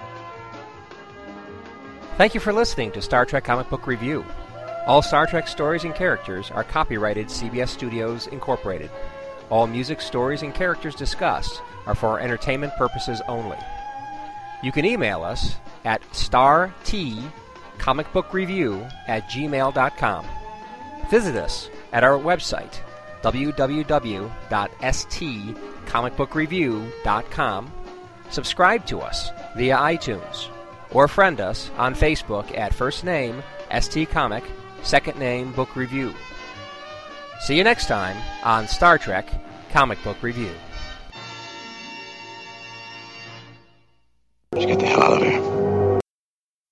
Thank you for listening to Star Trek Comic Book Review. All Star Trek stories and characters are copyrighted CBS Studios Incorporated. All music, stories, and characters discussed are for entertainment purposes only. You can email us at startcomicbookreview at gmail.com. Visit us at our website, www.stcomicbookreview.com. Subscribe to us via iTunes or friend us on Facebook at first name ST Comic, second name Book Review. See you next time on Star Trek Comic Book Review. Let's get the hell out of here.